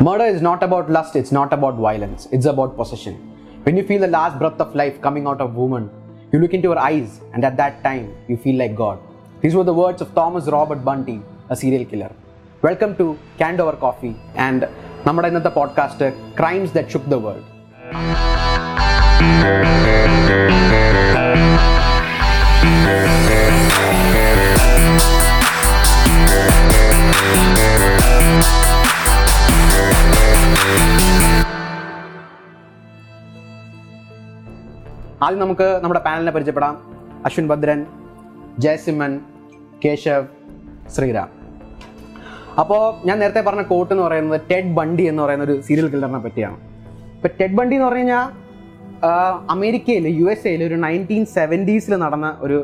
Murder is not about lust, it's not about violence, it's about possession. When you feel the last breath of life coming out of woman, you look into her eyes, and at that time, you feel like God. These were the words of Thomas Robert Bunty, a serial killer. Welcome to canned over coffee and നമ്മുടെ ഇന്നത്തെ podcast crimes that shook the world ആദ്യം നമുക്ക് നമ്മുടെ പാനലിനെ പരിചയപ്പെടാം. അശ്വിൻ ഭദ്രൻ ജയസിമ്മൻ കേശവ് ശ്രീരാം. അപ്പോൾ ഞാൻ നേരത്തെ പറഞ്ഞ കോട്ട് എന്ന് പറയുന്നത് ടെഡ് ബണ്ടി എന്ന് പറയുന്ന ഒരു സീരിയൽ കില്ലറിനെ പറ്റിയാണ്. ഇപ്പോൾ ടെഡ് ബണ്ടി എന്ന് പറഞ്ഞു കഴിഞ്ഞാൽ അമേരിക്കയിൽ യു എസ് എയിൽ ഒരു നയന്റീൻ സെവന്റീസിൽ നടന്ന ഒരു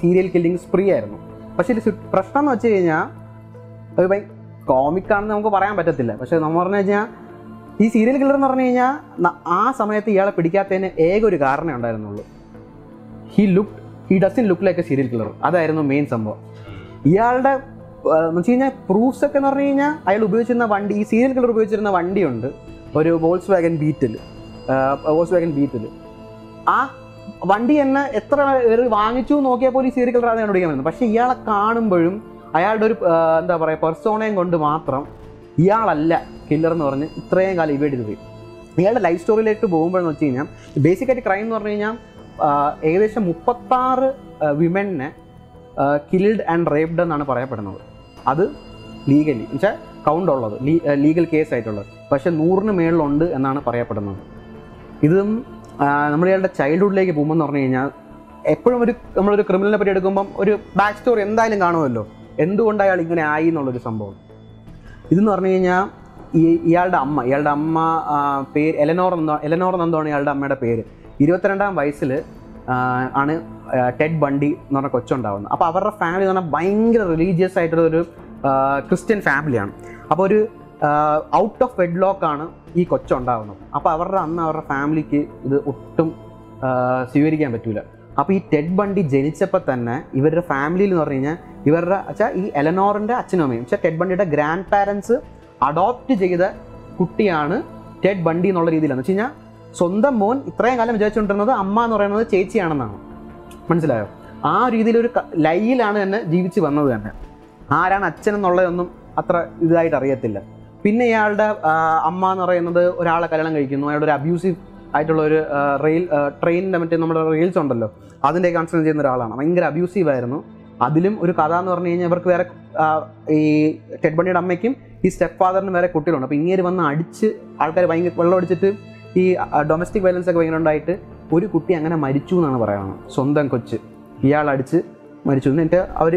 സീരിയൽ കില്ലിംഗ് സ്പ്രീ ആയിരുന്നു. പക്ഷേ ഒരു പ്രശ്നം എന്ന് വെച്ച് കഴിഞ്ഞാൽ അത് ഭയ കോമിക്കാണെന്ന് നമുക്ക് പറയാൻ പറ്റത്തില്ല. പക്ഷേ നമ്മൾ പറഞ്ഞു കഴിഞ്ഞാൽ ഈ സീരിയൽ കില്ലർ എന്ന് പറഞ്ഞു കഴിഞ്ഞാൽ ആ സമയത്ത് ഇയാളെ പിടിക്കാത്തതിന് ഏക ഒരു കാരണമേ ഉണ്ടായിരുന്നുള്ളൂ. He look he doesn't look like a serial killer അതായിരുന്നു മെയിൻ സംഭവം. ഇയാളുടെ എന്ന് വെച്ച് കഴിഞ്ഞാൽ പ്രൂഫ്സ് ഒക്കെ എന്ന് പറഞ്ഞു കഴിഞ്ഞാൽ അയാൾ ഉപയോഗിച്ചിരുന്ന വണ്ടി ഈ സീരിയൽ കില്ലർ ഉപയോഗിച്ചിരുന്ന വണ്ടിയുണ്ട്. ഒരു Volkswagen Beetle Volkswagen Beetle ആ വണ്ടി തന്നെ എത്ര പേര് വാങ്ങിച്ചു നോക്കിയാൽ പോലും ഈ സീരിയൽ കില്ലർ ആണ് കണ്ടുപിടിക്കാൻ പറ്റുന്നത് പക്ഷേ ഇയാളെ കാണുമ്പോഴും അയാളുടെ ഒരു എന്താ പറയുക പെർസോണയും കൊണ്ട് മാത്രം ഇയാളല്ല കില്ലർ എന്ന് പറഞ്ഞ് ഇത്രയും കാലം ഇവേഡ് ചെയ്ത് പോയി. ഇയാളുടെ ലൈഫ് സ്റ്റോറിയിലേക്ക് പോകുമ്പോഴെന്ന് വെച്ച് കഴിഞ്ഞാൽ ബേസിക്കായിട്ട് ക്രൈം എന്ന് പറഞ്ഞു കഴിഞ്ഞാൽ ഏകദേശം മുപ്പത്താറ് വിമനെ കിൽഡ് ആൻഡ് റേപ്ഡ് എന്നാണ് പറയപ്പെടുന്നത്. അത് ലീഗലി എന്നുവെച്ചാൽ കൗണ്ട് ഉള്ളത് ലീഗൽ കേസ് ആയിട്ടുള്ളത്. പക്ഷേ നൂറിന് മേളിലുണ്ട് എന്നാണ് പറയപ്പെടുന്നത്. ഇതും നമ്മൾ ഇയാളുടെ ചൈൽഡ്ഹുഡിലേക്ക് പോകുമ്പോൾ എന്ന് പറഞ്ഞു കഴിഞ്ഞാൽ എപ്പോഴും ഒരു നമ്മളൊരു ക്രിമിനലിനെ പറ്റി എടുക്കുമ്പം ഒരു ബാക്ക് സ്റ്റോറി എന്തായാലും കാണുമല്ലോ. എന്തുകൊണ്ട് അയാൾ ഇങ്ങനെ ആയി എന്നുള്ളൊരു സംഭവം. ഇതെന്ന് പറഞ്ഞു കഴിഞ്ഞാൽ ഈ ഇയാളുടെ അമ്മ ഇയാളുടെ അമ്മ പേര് എലനോർ നന്ദോ എലനോർ എന്നെന്തോണ് ഇയാളുടെ അമ്മയുടെ പേര്. ഇരുപത്തിരണ്ടാം വയസ്സിൽ ആണ് ടെഡ് ബണ്ടി എന്ന് പറഞ്ഞ കൊച്ചുണ്ടാവുന്നത്. അപ്പോൾ അവരുടെ ഫാമിലി എന്ന് പറഞ്ഞാൽ ഭയങ്കര റിലീജിയസ് ആയിട്ടുള്ള ഒരു ക്രിസ്ത്യൻ ഫാമിലിയാണ് അപ്പോൾ ഒരു ഔട്ട് ഓഫ് വെഡ്ലോക്ക് ആണ് ഈ കൊച്ചുണ്ടാവുന്നത്. അപ്പോൾ അവരുടെ അന്ന് അവരുടെ ഫാമിലിക്ക് ഇത് ഒട്ടും സ്വീകരിക്കാൻ പറ്റൂല. അപ്പോൾ ഈ ടെഡ് ബണ്ടി ജനിച്ചപ്പോൾ തന്നെ ഇവരുടെ ഫാമിലിയിൽ എന്ന് പറഞ്ഞു കഴിഞ്ഞാൽ ഇവരുടെ വെച്ചാൽ ഈ എലനോറിന്റെ അച്ഛനും അമ്മയും വെച്ചാൽ ടെഡ് ബണ്ടിയുടെ ഗ്രാൻഡ് പാരൻസ് അഡോപ്റ്റ് ചെയ്ത കുട്ടിയാണ് ടെഡ് ബണ്ടി എന്നുള്ള രീതിയിലാണ് വെച്ച് കഴിഞ്ഞാൽ സ്വന്തം മോൻ ഇത്രയും കാലം വിചാരിച്ചുകൊണ്ടിരുന്നത് അമ്മ എന്ന് പറയുന്നത് ചേച്ചിയാണെന്നാണ്. മനസ്സിലായോ? ആ രീതിയിലൊരു ലൈയിലാണ് തന്നെ ജീവിച്ച് വന്നത് തന്നെ. ആരാണ് അച്ഛൻ എന്നുള്ളതൊന്നും അത്ര ഇതായിട്ട് അറിയത്തില്ല. പിന്നെ ഇയാളുടെ അമ്മ എന്ന് പറയുന്നത് ഒരാളെ കല്യാണം കഴിക്കുന്നു. അയാളുടെ ഒരു അബ്യൂസീവ് ആയിട്ടുള്ള ഒരു റെയിൽ ട്രെയിനിന്റെ മറ്റേ നമ്മുടെ റെയിൽസ് ഉണ്ടല്ലോ. അതിന്റെ കൺസേൺ ചെയ്യുന്ന ഒരാളാണ്. ഭയങ്കര അബ്യൂസീവ് ആയിരുന്നു. അതിലും ഒരു കഥ എന്ന് പറഞ്ഞു കഴിഞ്ഞാൽ ഇവർക്ക് വേറെ ഈ ടെഡ് ബണ്ണിയുടെ അമ്മയ്ക്കും ഈ സ്റ്റെപ്പ് ഫാദറിനും വേറെ കുട്ടികളുണ്ട്. അപ്പോൾ ഇങ്ങനെ വന്ന് അടിച്ച് ആൾക്കാർ ഭയങ്കര വെള്ളം അടിച്ചിട്ട് ഈ ഡൊമസ്റ്റിക് വയലൻസ് ഒക്കെ ഭയങ്കര ഉണ്ടായിട്ട് ഒരു കുട്ടി അങ്ങനെ മരിച്ചു എന്നാണ് പറയുന്നത്. സ്വന്തം കൊച്ച്. ഇയാൾ അടിച്ച് മരിച്ചു. എന്നിട്ട് അവർ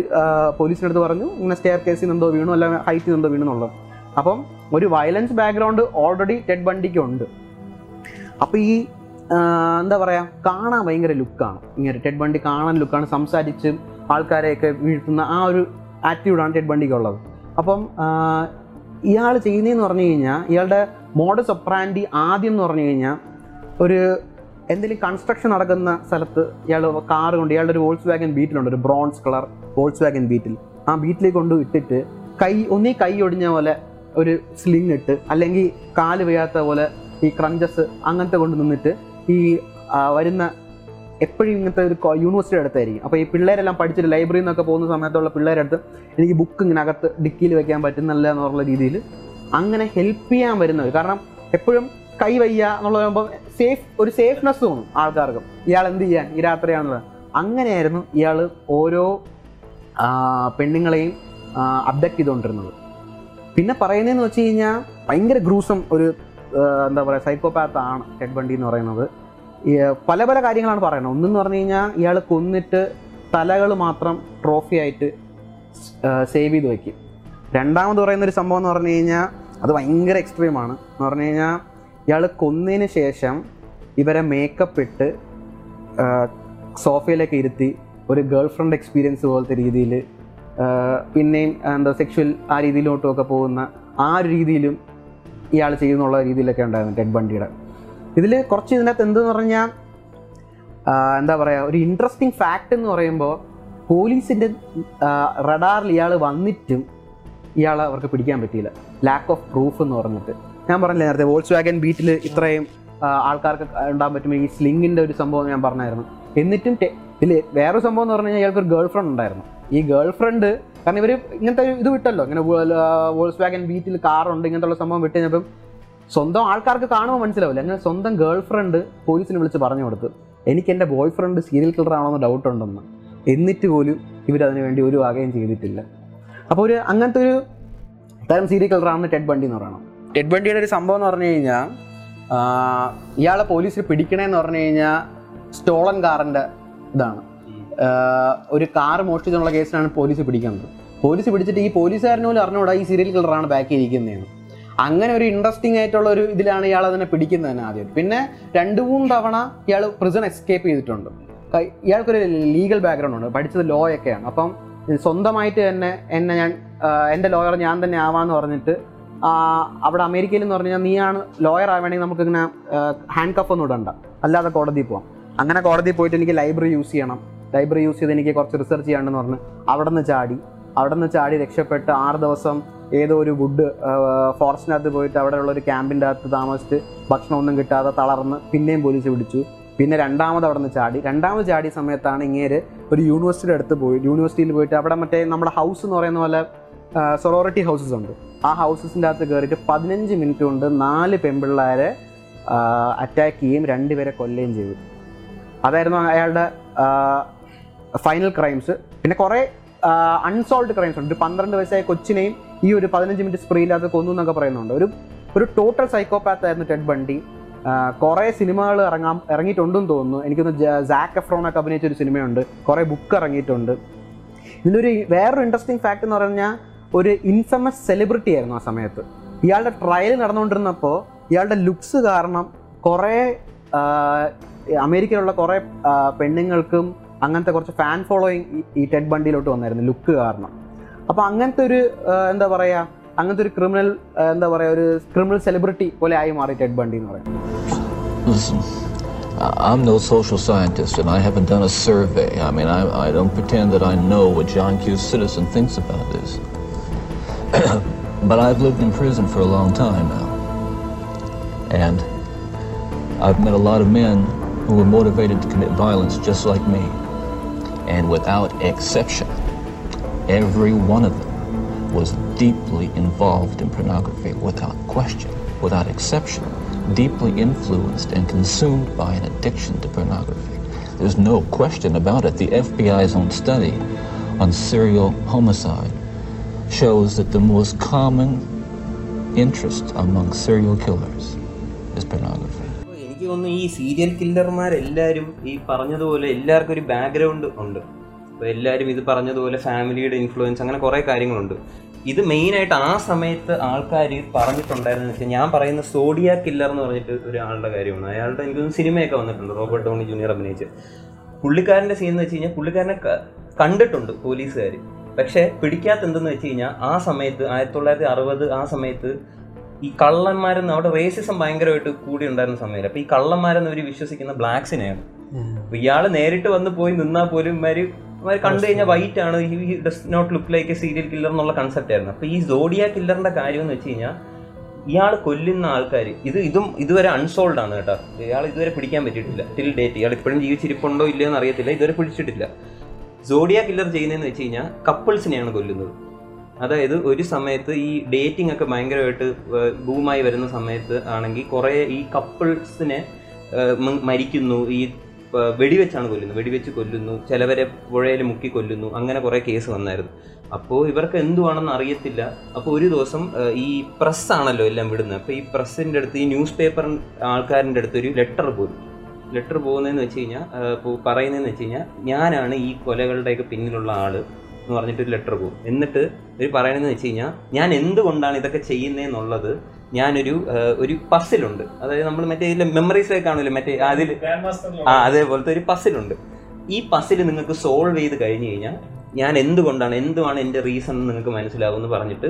പോലീസിനടുത്ത് പറഞ്ഞു ഇങ്ങനെ സ്റ്റെയർ കേസിൽ നിന്നെന്തോ വീണു അല്ല ഹൈറ്റിൽ നിന്നോ വീണു എന്നുള്ളത്. അപ്പം ഒരു വയലൻസ് ബാക്ക്ഗ്രൗണ്ട് ഓൾറെഡി ടെഡ് ബണ്ടിക്ക് ഉണ്ട് അപ്പോൾ ഈ എന്താ പറയുക കാണാൻ ഭയങ്കര ലുക്കാണ് ഇങ്ങനെ ടെഡ് ബണ്ടി കാണാൻ ലുക്കാണ് സംസാരിച്ച് ആൾക്കാരെയൊക്കെ വീഴ്ത്തുന്ന ആ ഒരു ആറ്റിറ്റ്യൂഡാണ് ടെഡ് ബണ്ടിക്ക് ഉള്ളത്. അപ്പം ഇയാൾ ചെയ്യുന്നതെന്ന് പറഞ്ഞു കഴിഞ്ഞാൽ ഇയാളുടെ മോഡസ് ഒപ്രാൻഡി ആദ്യം എന്ന് പറഞ്ഞു കഴിഞ്ഞാൽ ഒരു എന്തെങ്കിലും കൺസ്ട്രക്ഷൻ നടക്കുന്ന സ്ഥലത്ത് ഇയാൾ കാർ കൊണ്ട് ഇയാളുടെ ഒരു വോൾസ് വാഗൻ ബീറ്റിലുണ്ട് ഒരു bronze colour Volkswagen Beetle ആ ബീറ്റിലേക്ക് കൊണ്ട് ഇട്ടിട്ട് കൈ ഒന്നീ കൈ ഒടിഞ്ഞ പോലെ ഒരു സ്ലിങ് ഇട്ട് അല്ലെങ്കിൽ കാൽ വയ്യാത്ത പോലെ ഈ ക്രഞ്ചസ് അങ്ങനത്തെ കൊണ്ട് നിന്നിട്ട് ഈ വരുന്ന എപ്പോഴും ഇങ്ങനത്തെ ഒരു യൂണിവേഴ്സിറ്റി അടുത്തായിരിക്കും. അപ്പോൾ ഈ പിള്ളേരെല്ലാം പഠിച്ചിട്ട് ലൈബ്രറിയിൽ നിന്നൊക്കെ പോകുന്ന സമയത്തുള്ള പിള്ളേരടുത്ത് എനിക്ക് ബുക്ക് ഇങ്ങനെ അകത്ത് ഡിക്കിയിൽ വെക്കാൻ പറ്റുന്നല്ല എന്നുള്ള രീതിയിൽ അങ്ങനെ ഹെൽപ്പ് ചെയ്യാൻ വരുന്നവർ കാരണം എപ്പോഴും കൈ വയ്യ എന്നുള്ളതാകുമ്പോൾ സേഫ് ഒരു സേഫ്നെസ് തോന്നും ആൾക്കാർക്ക്. ഇയാൾ എന്ത് ചെയ്യാൻ? ഈ രാത്രിയാണെന്നുള്ളത് അങ്ങനെയായിരുന്നു ഇയാൾ ഓരോ പെണ്ണുങ്ങളെയും അബ്ഡക്റ്റ് ചെയ്തുകൊണ്ടിരുന്നത് പിന്നെ പറയുന്നതെന്ന് വെച്ച് കഴിഞ്ഞാൽ ഭയങ്കര ഗ്രൂസം ഒരു എന്താ പറയുക സൈക്കോപാത്താണ് ടെഡ് ബണ്ടി എന്ന് പറയുന്നത്. പല പല കാര്യങ്ങളാണ് പറയുന്നത്. ഒന്നെന്ന് പറഞ്ഞു കഴിഞ്ഞാൽ ഇയാൾ കൊന്നിട്ട് തലകൾ മാത്രം ട്രോഫി ആയിട്ട് സേവ് ചെയ്ത് വയ്ക്കും രണ്ടാമത് പറയുന്നൊരു സംഭവം എന്ന് പറഞ്ഞു കഴിഞ്ഞാൽ അത് ഭയങ്കര എക്സ്ട്രീമാണ് എന്ന് പറഞ്ഞു കഴിഞ്ഞാൽ ഇയാൾ കൊന്നതിന് ശേഷം ഇവരെ മേക്കപ്പ് ഇട്ട് സോഫയിലേക്ക് ഇരുത്തി ഒരു ഗേൾ ഫ്രണ്ട് എക്സ്പീരിയൻസ് പോലത്തെ രീതിയിൽ പിന്നെയും എന്താ സെക്ഷൽ ആ രീതിയിലോട്ടുമൊക്കെ പോകുന്ന ആ ഒരു രീതിയിലും ഇയാൾ ചെയ്യുന്നുള്ള രീതിയിലൊക്കെ ഉണ്ടായിരുന്നു ടെഡ് ബണ്ടിയുടെ. ഇതിൽ കുറച്ച് ഇതിനകത്ത് എന്തെന്ന് പറഞ്ഞാൽ എന്താ പറയുക ഒരു ഇൻട്രസ്റ്റിംഗ് ഫാക്റ്റ് എന്ന് പറയുമ്പോൾ പോലീസിന്റെ റഡാറിൽ ഇയാൾ വന്നിട്ടും ഇയാൾ അവർക്ക് പിടിക്കാൻ പറ്റിയില്ല. ലാക്ക് ഓഫ് പ്രൂഫ് എന്ന് പറഞ്ഞിട്ട്. ഞാൻ പറഞ്ഞില്ലേ നേരത്തെ വോൾസ് വാഗൻ ബീറ്റിൽ ഇത്രയും ആൾക്കാർക്ക് ഉണ്ടാകാൻ പറ്റും ഈ സ്ലിങ്ങിന്റെ ഒരു സംഭവം ഞാൻ പറഞ്ഞായിരുന്നു. എന്നിട്ടും ഇതിൽ വേറൊരു സംഭവം എന്ന് പറഞ്ഞു കഴിഞ്ഞാൽ ഇയാൾക്ക് ഒരു ഗേൾ ഫ്രണ്ട് ഉണ്ടായിരുന്നു. ഈ ഗേൾ ഫ്രണ്ട് കാരണം ഇവർ ഇങ്ങനത്തെ ഇത് വിട്ടല്ലോ. ഇങ്ങനെ വോൾസ് വാഗൻ ബീറ്റിൽ കാറുണ്ട് ഇങ്ങനത്തെ ഉള്ള സംഭവം വിട്ട് കഴിഞ്ഞപ്പം സ്വന്തം ആൾക്കാർക്ക് കാണുമ്പോൾ മനസ്സിലാവില്ല. അങ്ങനെ സ്വന്തം ഗേൾ ഫ്രണ്ട് പോലീസിനെ വിളിച്ച് പറഞ്ഞു കൊടുത്തു എനിക്ക് എന്റെ ബോയ് ഫ്രണ്ട് സീരിയൽ കില്ലർ ആണോന്ന് ഡൗട്ട് ഉണ്ടെന്ന്. എന്നിട്ട് പോലും ഇവരതിനു വേണ്ടി ഒരു വകയും ചെയ്തിട്ടില്ല. അപ്പോൾ ഒരു അങ്ങനത്തെ ഒരു തരം സീരിയൽ കില്ലറാണ് ടെഡ് ബണ്ടി എന്ന് പറയണം. ടെഡ് ബണ്ടിയുടെ ഒരു സംഭവം എന്ന് പറഞ്ഞു കഴിഞ്ഞാൽ ഇയാളെ പോലീസിൽ പിടിക്കണേന്ന് പറഞ്ഞു കഴിഞ്ഞാൽ സ്റ്റോളൻ കാറിന്റെ ഇതാണ്. ഒരു കാർ മോഷ്ടിച്ചുള്ള കേസിലാണ് പോലീസ് പിടിക്കുന്നത്. പോലീസ് പിടിച്ചിട്ട് ഈ പോലീസുകാരനോലും അറിഞ്ഞുകൂടാ ഈ സീരിയൽ കില്ലറാണ് ബാക്ക് ചെയ്തിരിക്കുന്നതെന്ന്. അങ്ങനെ ഒരു ഇൻട്രസ്റ്റിംഗ് ആയിട്ടുള്ള ഒരു ഇതിലാണ് ഇയാൾ അതിനെ പിടിക്കുന്നത് തന്നെ ആദ്യം. പിന്നെ രണ്ട് മൂന്ന് തവണ ഇയാൾ പ്രിസൺ എസ്കേപ്പ് ചെയ്തിട്ടുണ്ട്. ഇയാൾക്കൊരു ലീഗൽ ബാക്ക്ഗ്രൗണ്ട് ഉണ്ട്. പഠിച്ചത് ലോ ഒക്കെയാണ്. അപ്പം സ്വന്തമായിട്ട് തന്നെ എന്നെ ഞാൻ എന്റെ ലോയർ ഞാൻ തന്നെ ആവാന്ന് പറഞ്ഞിട്ട് അവിടെ അമേരിക്കയിൽ എന്ന് പറഞ്ഞു കഴിഞ്ഞാൽ നീയാണ് ലോയർ ആവേണമെങ്കിൽ നമുക്ക് ഇങ്ങനെ ഹാൻഡ് കഫ് ഒന്നും ഇടണ്ട. അല്ലാതെ കോടതിയിൽ പോവാം. അങ്ങനെ കോടതിയിൽ പോയിട്ട് എനിക്ക് ലൈബ്രറി യൂസ് ചെയ്യണം. ലൈബ്രറി യൂസ് ചെയ്ത് എനിക്ക് കുറച്ച് റിസർച്ച് ചെയ്യാണ്ടെന്ന് പറഞ്ഞ് അവിടെ നിന്ന് ചാടി. അവിടെ നിന്ന് ചാടി രക്ഷപ്പെട്ട് ആറ് ദിവസം ഏതോ ഒരു വുഡ് ഫോറസ്റ്റിനകത്ത് പോയിട്ട് അവിടെയുള്ള ഒരു ക്യാമ്പിന്റെ അകത്ത് താമസിച്ച് ഭക്ഷണമൊന്നും കിട്ടാതെ തളർന്ന് പിന്നെയും പോലീസ് പിടിച്ചു. പിന്നെ രണ്ടാമത് അവിടെ നിന്ന് ചാടി. രണ്ടാമത് ചാടിയ സമയത്താണ് ഇങ്ങേര് ഒരു യൂണിവേഴ്സിറ്റിയുടെ അടുത്ത് പോയി. യൂണിവേഴ്സിറ്റിയിൽ പോയിട്ട് അവിടെ മറ്റേ നമ്മുടെ ഹൗസ് എന്ന് പറയുന്ന പോലെ സൊറോറിറ്റി ഹൗസസ് ഉണ്ട്. ആ ഹൗസസിന്റെ അകത്ത് കയറിയിട്ട് പതിനഞ്ച് മിനിറ്റ് കൊണ്ട് നാല് പെൺപിള്ളേരെ അറ്റാക്ക് ചെയ്യുകയും രണ്ടുപേരെ കൊല്ലുകയും ചെയ്തു അതായിരുന്നു അയാളുടെ ഫൈനൽ ക്രൈംസ് പിന്നെ കുറേ അൺസോൾവ് ക്രൈംസ് ഉണ്ട്. പന്ത്രണ്ട് വയസ്സായ കൊച്ചിനെയും ഈ ഒരു പതിനഞ്ച് മിനിറ്റ് സ്പ്രീയിലകത്ത് കൊന്നു എന്നൊക്കെ പറയുന്നുണ്ട്. ഒരു ഒരു ടോട്ടൽ സൈക്കോപാത്ത് ആയിരുന്നു ടെഡ് ബണ്ടി. കുറേ സിനിമകൾ ഇറങ്ങാൻ ഇറങ്ങിയിട്ടുണ്ടെന്ന് തോന്നുന്നു. എനിക്കൊന്ന് ജാക്ക് എഫ്രോണൊക്കെ അഭിനയിച്ച ഒരു സിനിമയുണ്ട്. കുറേ ബുക്ക് ഇറങ്ങിയിട്ടുണ്ട്. ഇതിലൊരു വേറൊരു ഇൻട്രസ്റ്റിംഗ് ഫാക്ട് എന്ന് പറഞ്ഞാൽ ഒരു ഇൻഫമസ് സെലിബ്രിറ്റി ആയിരുന്നു ആ സമയത്ത്. ഇയാളുടെ ട്രയൽ നടന്നുകൊണ്ടിരുന്നപ്പോൾ ഇയാളുടെ ലുക്സ് കാരണം കുറേ അമേരിക്കയിലുള്ള കുറേ പെണ്ണുങ്ങൾക്കും അങ്ങനത്തെ കുറച്ച് ഫാൻ ഫോളോയിങ് ഈ ടെഡ് ബണ്ടിയിലോട്ട് വന്നായിരുന്നു ലുക്ക് കാരണം. അപ്പോൾ അങ്ങനത്തെ ഒരു ആ, എന്താ പറയുക അങ്ങനത്തെ ഒരു ക്രിമിനൽ എന്താ പറയുക ഒരു ക്രിമിനൽ സെലിബ്രിറ്റി പോലെ ആയി മാറി ടെഡ് ബണ്ടി എന്ന് പറയുന്നത് Listen, I- I'm no social scientist and I haven't done a survey. I mean, I, I don't pretend that I know what John Q. Citizen thinks about this. but I've lived in prison for a long time now. And I've met a lot of men who were motivated to commit violence just like me. And without exception, every one of them was deeply involved in pornography without question, without exception, deeply influenced and consumed by an addiction to pornography. There's no question about it. The FBI's own study on serial homicide shows that the most common interest among serial killers is pornography. അപ്പൊ എനിക്ക് തോന്നുന്നു ഈ serial കില്ലർമാരെല്ലാവരും ഈ പറഞ്ഞതുപോലെ എല്ലാവർക്കും ഒരു background ഉണ്ട് അപ്പോൾ എല്ലാവരും ഇത് പറഞ്ഞതുപോലെ ഫാമിലിയുടെ ഇൻഫ്ലുവൻസ് അങ്ങനെ കുറേ കാര്യങ്ങളുണ്ട്. ഇത് മെയിനായിട്ട് ആ സമയത്ത് ആൾക്കാർ പറഞ്ഞിട്ടുണ്ടായിരുന്നു വെച്ചാൽ ഞാൻ പറയുന്ന സോഡിയ കില്ലർ എന്ന് പറഞ്ഞിട്ട് ഒരാളുടെ കാര്യമാണ്. അയാളുടെ എനിക്ക് സിനിമയൊക്കെ വന്നിട്ടുണ്ട് റോബർട്ട് ഡോണി ജൂനിയർ അഭിനയിച്ച്. പുള്ളിക്കാരന്റെ സീൻ എന്ന് വെച്ച് കഴിഞ്ഞാൽ പുള്ളിക്കാരനെ കണ്ടിട്ടുണ്ട് പോലീസുകാർ പക്ഷേ പിടിക്കാത്ത എന്തെന്ന് വെച്ച് കഴിഞ്ഞാൽ ആ സമയത്ത് ആയിരത്തി തൊള്ളായിരത്തി അറുപത് ആ സമയത്ത് ഈ കള്ളന്മാരെന്ന് അവിടെ റേസിസം ഭയങ്കരമായിട്ട് കൂടി ഉണ്ടായിരുന്ന സമയത്ത്. അപ്പോൾ ഈ കള്ളന്മാരെന്ന് അവർ വിശ്വസിക്കുന്ന ബ്ലാക്സിനെയാണ് അപ്പോൾ ഇയാൾ നേരിട്ട് വന്ന് പോയി നിന്നാൽ പോലും ഇവർ ഇവർ കണ്ടു കഴിഞ്ഞാൽ വൈറ്റ് ആണ്. He does not look like a serial killer എന്നുള്ള കൺസെപ്റ്റ് ആയിരുന്നു. അപ്പൊ ഈ സോഡിയ കില്ലറിന്റെ കാര്യം എന്ന് വെച്ച് കഴിഞ്ഞാൽ ഇയാൾ കൊല്ലുന്ന ആൾക്കാർ ഇത് ഇതും ഇതുവരെ അൺസോൾഡ് ആണ് കേട്ടോ. ഇയാൾ ഇതുവരെ പിടിക്കാൻ പറ്റിയിട്ടില്ല. ടിൽ ഡേറ്റ് ഇയാൾ ഇപ്പോഴും ജീവിച്ചിരിപ്പുണ്ടോ ഇല്ലയോ എന്ന് അറിയത്തില്ല. ഇതുവരെ പിടിച്ചിട്ടില്ല. സോഡിയ കില്ലർ ചെയ്യുന്നതെന്ന് വെച്ച് കഴിഞ്ഞാൽ കപ്പിൾസിനെയാണ് കൊല്ലുന്നത്. അതായത് ഒരു സമയത്ത് ഈ ഡേറ്റിംഗ് ഒക്കെ ഭയങ്കരമായിട്ട് ബൂമായി വരുന്ന സമയത്ത് ആണെങ്കിൽ കുറേ ഈ കപ്പിൾസിനെ മരിക്കുന്നു. ഈ വെടിവെച്ചാണ് കൊല്ലുന്നത്. വെടിവെച്ച് കൊല്ലുന്നു. ചിലവരെ പുഴയിൽ മുക്കി കൊല്ലുന്നു. അങ്ങനെ കുറേ കേസ് വന്നായിരുന്നു. അപ്പോൾ ഇവർക്ക് എന്തുവാണെന്ന് അറിയത്തില്ല. അപ്പോൾ ഒരു ദിവസം ഈ പ്രസ്സാണല്ലോ എല്ലാം വിടുന്നത്. അപ്പോൾ ഈ പ്രസ്സിന്റെ അടുത്ത് ഈ ന്യൂസ് പേപ്പർ ആൾക്കാരിന്റെ അടുത്ത് ഒരു ലെറ്റർ പോലും ലെറ്റർ പോകുന്നതെന്ന് വെച്ച് കഴിഞ്ഞാൽ പറയുന്നതെന്ന് വെച്ച് കഴിഞ്ഞാൽ ഞാനാണ് ഈ കൊലകളുടെയൊക്കെ പിന്നിലുള്ള ആൾ. എന്ന് പറഞ്ഞിട്ട് ഒരു ലെറ്റർ പോകും. എന്നിട്ട് ഇവർ പറയണമെന്ന് വെച്ച് കഴിഞ്ഞാൽ ഞാൻ എന്തുകൊണ്ടാണ് ഇതൊക്കെ ചെയ്യുന്നതെന്നുള്ളത് ഞാനൊരു ഒരു പസിലുണ്ട് അതായത് നമ്മൾ മറ്റേ ഇതിലെ മെമ്മറീസിലേക്ക് കാണുമല്ലോ മറ്റേ അതിൽ ആ അതേപോലത്തെ ഒരു പസിലുണ്ട് ഈ പസിൽ നിങ്ങൾക്ക് സോൾവ് ചെയ്ത് കഴിഞ്ഞ് കഴിഞ്ഞാൽ ഞാൻ എന്തുകൊണ്ടാണ് എന്തുമാണ് എന്റെ റീസൺ എന്ന് നിങ്ങൾക്ക് മനസ്സിലാവും എന്ന് പറഞ്ഞിട്ട്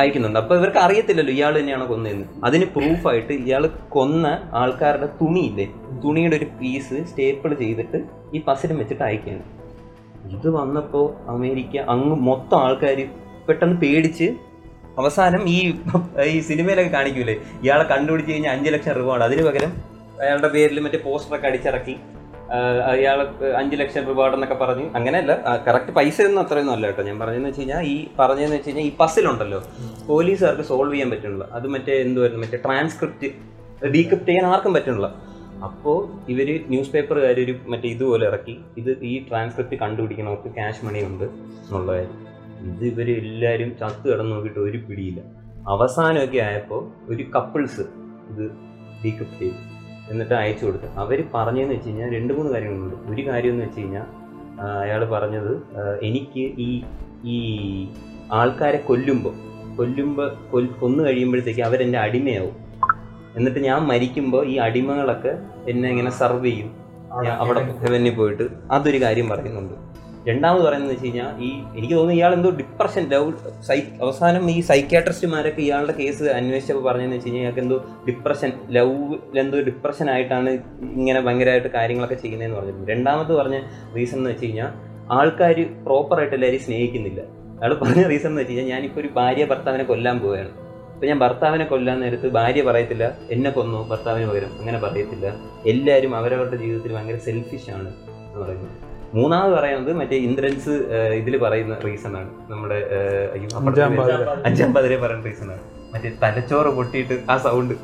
അയക്കുന്നുണ്ട്. അപ്പോൾ ഇവർക്ക് അറിയത്തില്ലല്ലോ ഇയാൾ തന്നെയാണ് കൊന്നതെന്ന്. അതിന് പ്രൂഫായിട്ട് ഇയാൾ കൊന്ന ആൾക്കാരുടെ തുണിയില്ലേ തുണിയുടെ ഒരു പീസ് സ്റ്റേപ്പിൾ ചെയ്തിട്ട് ഈ പസിലും വെച്ചിട്ട് അയക്കുകയാണ്. ഇത് വന്നപ്പോൾ അമേരിക്ക അങ്ങ് മൊത്തം ആൾക്കാർ പെട്ടെന്ന് പേടിച്ച് അവസാനം ഈ ഈ സിനിമയിലൊക്കെ കാണിക്കൂലേ? ഇയാളെ കണ്ടുപിടിച്ച് കഴിഞ്ഞാൽ അഞ്ച് ലക്ഷം റിവാർഡ്. അതിന് പകരം അയാളുടെ പേരിൽ മറ്റേ പോസ്റ്ററൊക്കെ അടിച്ചിറക്കി. അയാൾ അഞ്ച് ലക്ഷം റിവാർഡ് എന്നൊക്കെ പറഞ്ഞു. അങ്ങനെയല്ല കറക്റ്റ് പൈസ ഒന്നും അത്രയൊന്നും അല്ല കേട്ടോ. ഞാൻ പറഞ്ഞതെന്ന് വെച്ച് കഴിഞ്ഞാൽ ഈ പറഞ്ഞതെന്ന് വെച്ച് കഴിഞ്ഞാൽ ഈ പസിലുണ്ടല്ലോ. പോലീസുകാർക്ക് സോൾവ് ചെയ്യാൻ പറ്റുന്നില്ല. അത് മറ്റേ എന്തുവായിരുന്നു? മറ്റേ ട്രാൻസ്ക്രിപ്റ്റ് ഡീക്രിപ്റ്റ് ചെയ്യാൻ ആർക്കും പറ്റുന്നില്ല. അപ്പോൾ ഇവർ ന്യൂസ് പേപ്പറുകാർ ഒരു മറ്റേ ഇതുപോലെ ഇറക്കി. ഇത് ഈ ട്രാൻസ്ക്രിപ്റ്റ് കണ്ടുപിടിക്കണവർക്ക് ക്യാഷ് മണി ഉണ്ട് എന്നുള്ള കാര്യം ഇത് ഇവർ എല്ലാവരും ചത്ത് കിടന്ന് നോക്കിയിട്ട് ഒരു പിടിയില്ല. അവസാനമൊക്കെ ആയപ്പോൾ ഒരു കപ്പിൾസ് ഇത് ഡീക്രിപ്റ്റ് ചെയ്തു. എന്നിട്ട് അയച്ചു കൊടുത്തു. അവർ പറഞ്ഞതെന്ന് വെച്ച് കഴിഞ്ഞാൽ രണ്ട് മൂന്ന് കാര്യങ്ങളുണ്ട്. ഒരു കാര്യം എന്ന് വെച്ച് കഴിഞ്ഞാൽ അയാൾ പറഞ്ഞത് എനിക്ക് ഈ ഈ ആൾക്കാരെ കൊല്ലുമ്പോൾ കൊല്ലുമ്പോൾ കൊൽ കൊന്നു കഴിയുമ്പോഴത്തേക്ക് അവരെന്റെ അടിമയാവും. എന്നിട്ട് ഞാൻ മരിക്കുമ്പോൾ ഈ അടിമകളൊക്കെ എന്നെ ഇങ്ങനെ സർവ് ചെയ്യും. അവിടെ ഹെവനിൽ പോയിട്ട് അതൊരു കാര്യം പറയുന്നുണ്ട്. രണ്ടാമത് പറയുന്നത് വെച്ച് കഴിഞ്ഞാൽ ഈ എനിക്ക് തോന്നുന്നു ഇയാൾ എന്തോ ഡിപ്രഷൻ ലവ് സൈ അവസാനം ഈ സൈക്യാട്രിസ്റ്റുമാരൊക്കെ ഇയാളുടെ കേസ് അന്വേഷിച്ചപ്പോൾ പറഞ്ഞതെന്ന് വെച്ച് കഴിഞ്ഞാൽ ഇയാൾക്ക് എന്തോ ഡിപ്രഷൻ ലവിലെന്തോ ഡിപ്രഷൻ ആയിട്ടാണ് ഇങ്ങനെ ഭയങ്കരമായിട്ട് കാര്യങ്ങളൊക്കെ ചെയ്യുന്നതെന്ന് പറഞ്ഞിട്ടുണ്ട്. രണ്ടാമത് പറഞ്ഞ റീസൺ എന്ന് വെച്ച് കഴിഞ്ഞാൽ ആൾക്കാർ പ്രോപ്പറായിട്ട് എല്ലാവരും സ്നേഹിക്കുന്നില്ല. അയാൾ പറഞ്ഞ റീസൺ എന്ന് വെച്ച് കഴിഞ്ഞാൽ ഞാനിപ്പോൾ ഒരു ഭാര്യ ഭർത്താവിനെ കൊല്ലാൻ പോവുകയാണ്. അപ്പോൾ ഞാൻ ഭർത്താവിനെ കൊല്ലാൻ നേരത്ത് ഭാര്യ പറയത്തില്ല എന്നെ കൊന്നു ഭർത്താവിന് പകരം. അങ്ങനെ പറയത്തില്ല. എല്ലാവരും അവരവരുടെ ജീവിതത്തിൽ ഭയങ്കര സെൽഫിഷ് ആണ് എന്ന് പറയുന്നത് മൂന്നാമത് പറയുന്നത് മറ്റേ ഇന്ദ്രൻസ് ഇതിൽ പറയുന്ന റീസൺ ആണ്. നമ്മുടെ അഞ്ചാം പാതിര. പറയുന്ന റീസൺ ആണ്. മറ്റേ തലച്ചോറ് പൊട്ടിയിട്ട് ആ സൗണ്ട്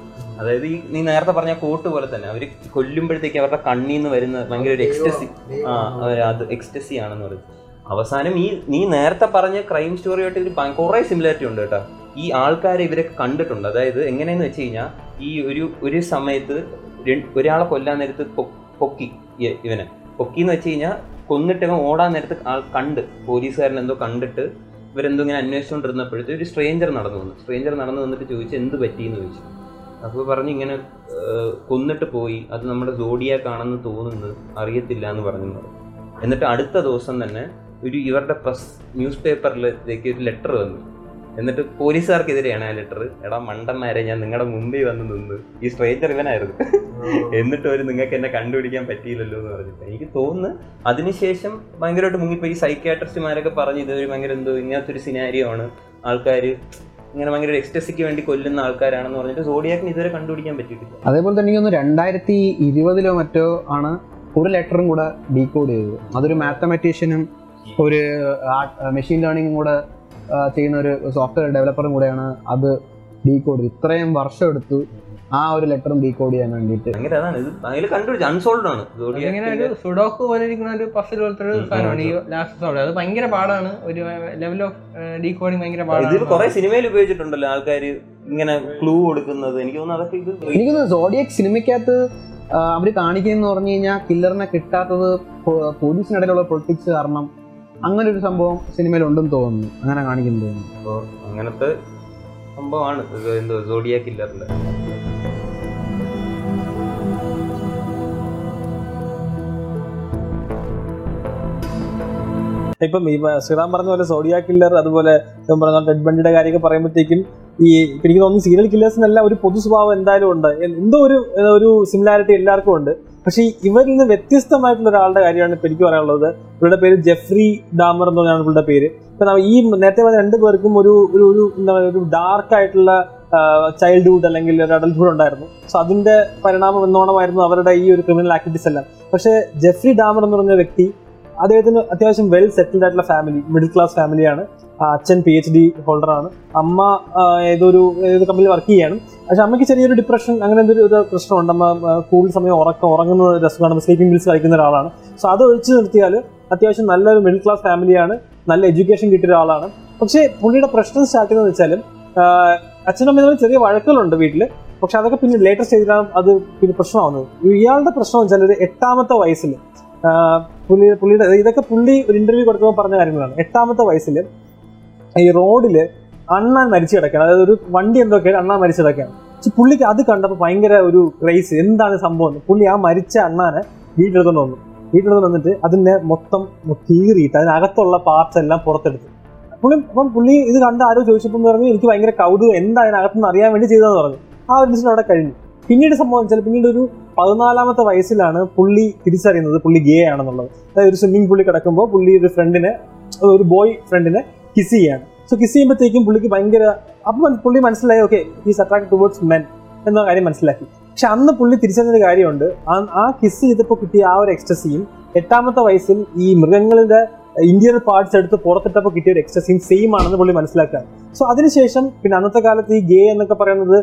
അതായത് ഈ നീ നേരത്തെ പറഞ്ഞ കോട്ട് പോലെ തന്നെ അവർ കൊല്ലുമ്പോഴത്തേക്ക് അവരുടെ കണ്ണിൽ നിന്ന് വരുന്ന ഭയങ്കര ഒരു എക്സ്റ്റസി ആ അത് എക്സ്റ്റസി ആണെന്ന് പറയും അവസാനം ഈ നീ നേരത്തെ പറഞ്ഞ ക്രൈം സ്റ്റോറിയായിട്ട് ഇതിൽ കുറെ സിമിലാരിറ്റി ഉണ്ട് കേട്ടോ. ഈ ആൾക്കാരെ ഇവരൊക്കെ കണ്ടിട്ടുണ്ട്. അതായത് എങ്ങനെയെന്ന് വെച്ച് കഴിഞ്ഞാൽ ഈ ഒരു ഒരു സമയത്ത് ഒരാളെ കൊല്ലാൻ നേരത്ത് പൊക്കി ഇവനെ. പൊക്കി എന്ന് വെച്ച് കഴിഞ്ഞാൽ കൊന്നിട്ട് ഓടാൻ നേരത്ത് ആൾ കണ്ട് പോലീസുകാരൻ എന്തോ കണ്ടിട്ട് ഇവരെന്തോ ഇങ്ങനെ അന്വേഷിച്ചുകൊണ്ടിരുന്നപ്പോഴത്തെ ഒരു സ്ട്രേഞ്ചർ നടന്നു വന്നു. സ്ട്രേഞ്ചർ നടന്നു വന്നിട്ട് ചോദിച്ചു എന്ത് പറ്റിയെന്ന്? ചോദിച്ചു. അപ്പോൾ പറഞ്ഞു ഇങ്ങനെ കൊന്നിട്ട് പോയി. അത് നമ്മുടെ ജോഡിയാക്കാണെന്ന് തോന്നുന്നു അറിയത്തില്ല എന്ന് പറഞ്ഞു. എന്നിട്ട് അടുത്ത ദിവസം തന്നെ ഒരു ഇവരുടെ പ്രസ് ന്യൂസ് പേപ്പറിലേക്ക് ഒരു ലെറ്റർ വന്നു. എന്നിട്ട് പോലീസുകാർക്കെതിരെയാണ് ആ ലെറ്റർ എടാ മണ്ടന്മാരെ ഞാൻ നിങ്ങളുടെ മുമ്പിൽ വന്ന് നിന്ന്. ഈ സ്ട്രേഞ്ചർ ഇവനായിരുന്നു. എന്നിട്ട് ഒരു നിങ്ങൾക്ക് എന്നെ കണ്ടുപിടിക്കാൻ പറ്റിയില്ലല്ലോ എന്ന് പറഞ്ഞിട്ട്. എനിക്ക് തോന്നുന്നു അതിനുശേഷം ഭയങ്കരമായിട്ട് മുങ്ങിപ്പോയി. ഈ സൈക്യാട്രിസ്റ്റുമാരൊക്കെ പറഞ്ഞ് ഇതൊരു ഭയങ്കര എന്തോ ഇങ്ങനത്തെ ഒരു സിനാരിയോ ആണ്. ആൾക്കാർ ഇങ്ങനെ ഭയങ്കര എക്സ്റ്റസിക്ക് വേണ്ടി കൊല്ലുന്ന ആൾക്കാരാണെന്ന് പറഞ്ഞിട്ട് സോഡിയാക്കിന് ഇതുവരെ കണ്ടുപിടിക്കാൻ പറ്റിയിട്ടില്ല. അതേപോലെ തന്നെ എനിക്ക് തോന്നുന്നു രണ്ടായിരത്തി ഇരുപതിലോ മറ്റോ ആണ് ഒരു ലെറ്ററും കൂടെ ഡീകോഡ് ചെയ്തത്. അതൊരു മാത്തമാറ്റീഷ്യനും ഒരു മെഷീൻ ലേണിംഗും കൂടെ ചെയ്യുന്ന ഒരു സോഫ്റ്റ്വെയർ ഡെവലപ്പറും കൂടെയാണ് അത് ഡീകോഡ് ഇത്രയും വർഷം എടുത്തു ആ ഒരു ലെറ്ററും ഡീകോഡ് ചെയ്യാൻ വേണ്ടിയിട്ട്. അൺസോൾഡ് ആണ്. ഇങ്ങനെ ഒരു സുഡോക്ക് പോലെ ഇരിക്കുന്ന ഒരു പസിൽ പോലത്തെ ഒരു സാധനമാണ് ഈ ലാസ്റ്റ് സോൾഡ് അത് ഭയങ്കര പാടാണ്. ഒരു ലെവൽ ഓഫ് ഡീകോഡിങ് ഭയങ്കര പാടാണ്. കുറെ സിനിമയിൽ ഉപയോഗിച്ചിട്ടുണ്ടല്ലോ ആൾക്കാർ ഇങ്ങനെ ക്ലൂ കൊടുക്കുന്നത്. എനിക്ക് തോന്നുന്നു അതൊക്കെ ഇത് എനിക്ക് തോന്നുന്നു സോഡിയക് സിനിമയ്ക്കകത്ത് അവർ കാണിക്കുന്നതെന്ന് പറഞ്ഞു കഴിഞ്ഞാൽ കില്ലറിനെ കിട്ടാത്തത് പോലീസിനിടയിലുള്ള പൊളിറ്റിക്സ് കാരണം അങ്ങനെ ഒരു സംഭവം സിനിമയിൽ ഉണ്ടെന്ന് തോന്നുന്നു. അങ്ങനെ കാണിക്കുന്നു തോന്നുന്നു. അപ്പോൾ അങ്ങനത്തെ സംഭവമാണ്. എന്തോ സോഡിയ ഇപ്പം ഈ ശ്രീറാം പറഞ്ഞ പോലെ സോഡിയ കില്ലർ അതുപോലെ പറഞ്ഞ ഡെഡ് ബണ്ടിയുടെ കാര്യമൊക്കെ പറയുമ്പോഴത്തേക്കും ഈ എനിക്ക് തോന്നുന്നു സീരിയൽ കില്ലേഴ്സിനെല്ലാം ഒരു പൊതു സ്വഭാവം എന്തായാലും ഉണ്ട്. എന്തോ ഒരു ഒരു സിമിലാരിറ്റി എല്ലാവർക്കും ഉണ്ട്. പക്ഷേ ഇവരിൽ നിന്ന് വ്യത്യസ്തമായിട്ടുള്ള ഒരാളുടെ കാര്യമാണ് ഇപ്പം എനിക്ക് പറയാനുള്ളത്. ഇവരുടെ പേര് ജെഫ്രി ഡാമർ എന്ന് പറഞ്ഞാണ് ഇവരുടെ പേര്. ഇപ്പൊ ഈ നേരത്തെ പറഞ്ഞ രണ്ടു പേർക്കും ഒരു ഒരു എന്താ പറയുക ഒരു ഡാർക്ക് ആയിട്ടുള്ള ചൈൽഡ്ഹുഡ് അല്ലെങ്കിൽ ഒരു അഡൽട്ട്ഹുഡ് ഉണ്ടായിരുന്നു. സോ അതിന്റെ പരിണാമം എന്നോണമായിരുന്നു അവരുടെ ഈ ഒരു ക്രിമിനൽ ആക്ടിവിറ്റീസ് എല്ലാം. പക്ഷേ ജെഫ്രി ഡാമർ എന്ന് പറഞ്ഞ വ്യക്തി അദ്ദേഹത്തിന് അത്യാവശ്യം വെൽ സെറ്റിൽഡ് ആയിട്ടുള്ള ഫാമിലി മിഡിൽ ക്ലാസ് ഫാമിലിയാണ് അച്ഛൻ പി എച്ച് ഡി ഹോൾഡറാണ് അമ്മ ഏതൊരു ഏത് കമ്പനിയിൽ വർക്ക് ചെയ്യാണ്. പക്ഷെ അമ്മയ്ക്ക് ചെറിയൊരു ഡിപ്രഷൻ അങ്ങനെ എന്തൊരു ഒരു പ്രശ്നമുണ്ട്. അമ്മ കൂടുതൽ സമയം ഉറക്കം ഉറങ്ങുന്ന രസമാണ്. സ്ലീപ്പിംഗ് പിൽസ് കഴിക്കുന്ന ഒരാളാണ്. സോ അത് ഒഴിച്ചു നിർത്തിയാൽ അത്യാവശ്യം നല്ലൊരു മിഡിൽ ക്ലാസ് ഫാമിലിയാണ് നല്ല എഡ്യൂക്കേഷൻ കിട്ടിയ ഒരാളാണ്. പക്ഷേ പുള്ളിയുടെ പ്രശ്നം സ്റ്റാർട്ട് ചെയ്യുന്നത് വെച്ചാലും അച്ഛനും അമ്മയും ചെറിയ വഴക്കുകളുണ്ട് വീട്ടിൽ. പക്ഷെ അതൊക്കെ പിന്നെ ലേറ്റർ സ്റ്റേജിലാണ് അത് പിന്നെ പ്രശ്നമാവുന്നത്. ഇയാളുടെ പ്രശ്നം വെച്ചാൽ ഒരു എട്ടാമത്തെ വയസ്സിൽ പുള്ളി പുള്ളിയുടെ ഇതൊക്കെ പുള്ളി ഒരു ഇന്റർവ്യൂ കൊടുക്കുമ്പോൾ പറഞ്ഞ കാര്യങ്ങളാണ്. എട്ടാമത്തെ വയസ്സിൽ ഈ റോഡിൽ അണ്ണാൻ മരിച്ചു കിടക്കുകയാണ്. അതായത് ഒരു വണ്ടി എന്തൊക്കെയാണ് അണ്ണാൻ മരിച്ചു കിടക്കുകയാണ്. പക്ഷെ പുള്ളിക്ക് അത് കണ്ടപ്പോൾ ഭയങ്കര ഒരു ക്രൈസ് എന്താണ് സംഭവം പുള്ളി ആ മരിച്ച അണ്ണാനെ വീട്ടിലെടുത്തോണ്ട് വന്നു. വീട്ടിലെടുത്ത് വന്നിട്ട് അതിനെ മൊത്തം കീറിയിട്ട് അതിനകത്തുള്ള പാർട്സ് എല്ലാം പുറത്തെടുത്തു. പുള്ളി അപ്പം പുള്ളി ഇത് കണ്ട് ആരോ ചോദിച്ചപ്പോൾ പറഞ്ഞു എനിക്ക് ഭയങ്കര കൗതുകം. എന്താ അതിനകത്തുനിന്ന് അറിയാൻ വേണ്ടി ചെയ്തതെന്ന് പറഞ്ഞു. ആ ഒരു അവിടെ കഴിഞ്ഞു. പിന്നീട് സംഭവം വെച്ചാൽ പിന്നീട് ഒരു പതിനാലാമത്തെ വയസ്സിലാണ് പുള്ളി തിരിച്ചറിയുന്നത് പുള്ളി ഗേ ആണെന്നുള്ളത്. അതായത് ഒരു സ്വിമ്മിംഗ് പുള്ളി കിടക്കുമ്പോൾ പുള്ളി ഒരു ഫ്രണ്ടിനെ ഒരു ബോയ് ഫ്രണ്ടിനെ കിസ് ചെയ്യാണ്. സോ കിസ് ചെയ്യുമ്പോഴത്തേക്കും പുള്ളിക്ക് ഭയങ്കര അപ്പം പുള്ളി മനസ്സിലായി okay is attract towards men എന്ന കാര്യം മനസ്സിലാക്കി. പക്ഷെ അന്ന് പുള്ളി തിരിച്ചറിഞ്ഞൊരു കാര്യമുണ്ട്. ആ- കിസ് ചെയ്തപ്പോൾ കിട്ടിയ ആ ഒരു എക്സ്റ്റസിയും എട്ടാമത്തെ വയസ്സിൽ ഈ മൃഗങ്ങളുടെ ഇന്ത്യൻ പാർട്സ് എടുത്ത് പുറത്തിട്ടപ്പോൾ കിട്ടിയ ഒരു സീൻ സെയിം ആണെന്ന് പുള്ളി മനസ്സിലാക്കുക. സോ അതിനുശേഷം പിന്നെ അന്നത്തെ കാലത്ത് ഈ ഗേ എന്നൊക്കെ പറയുന്നത്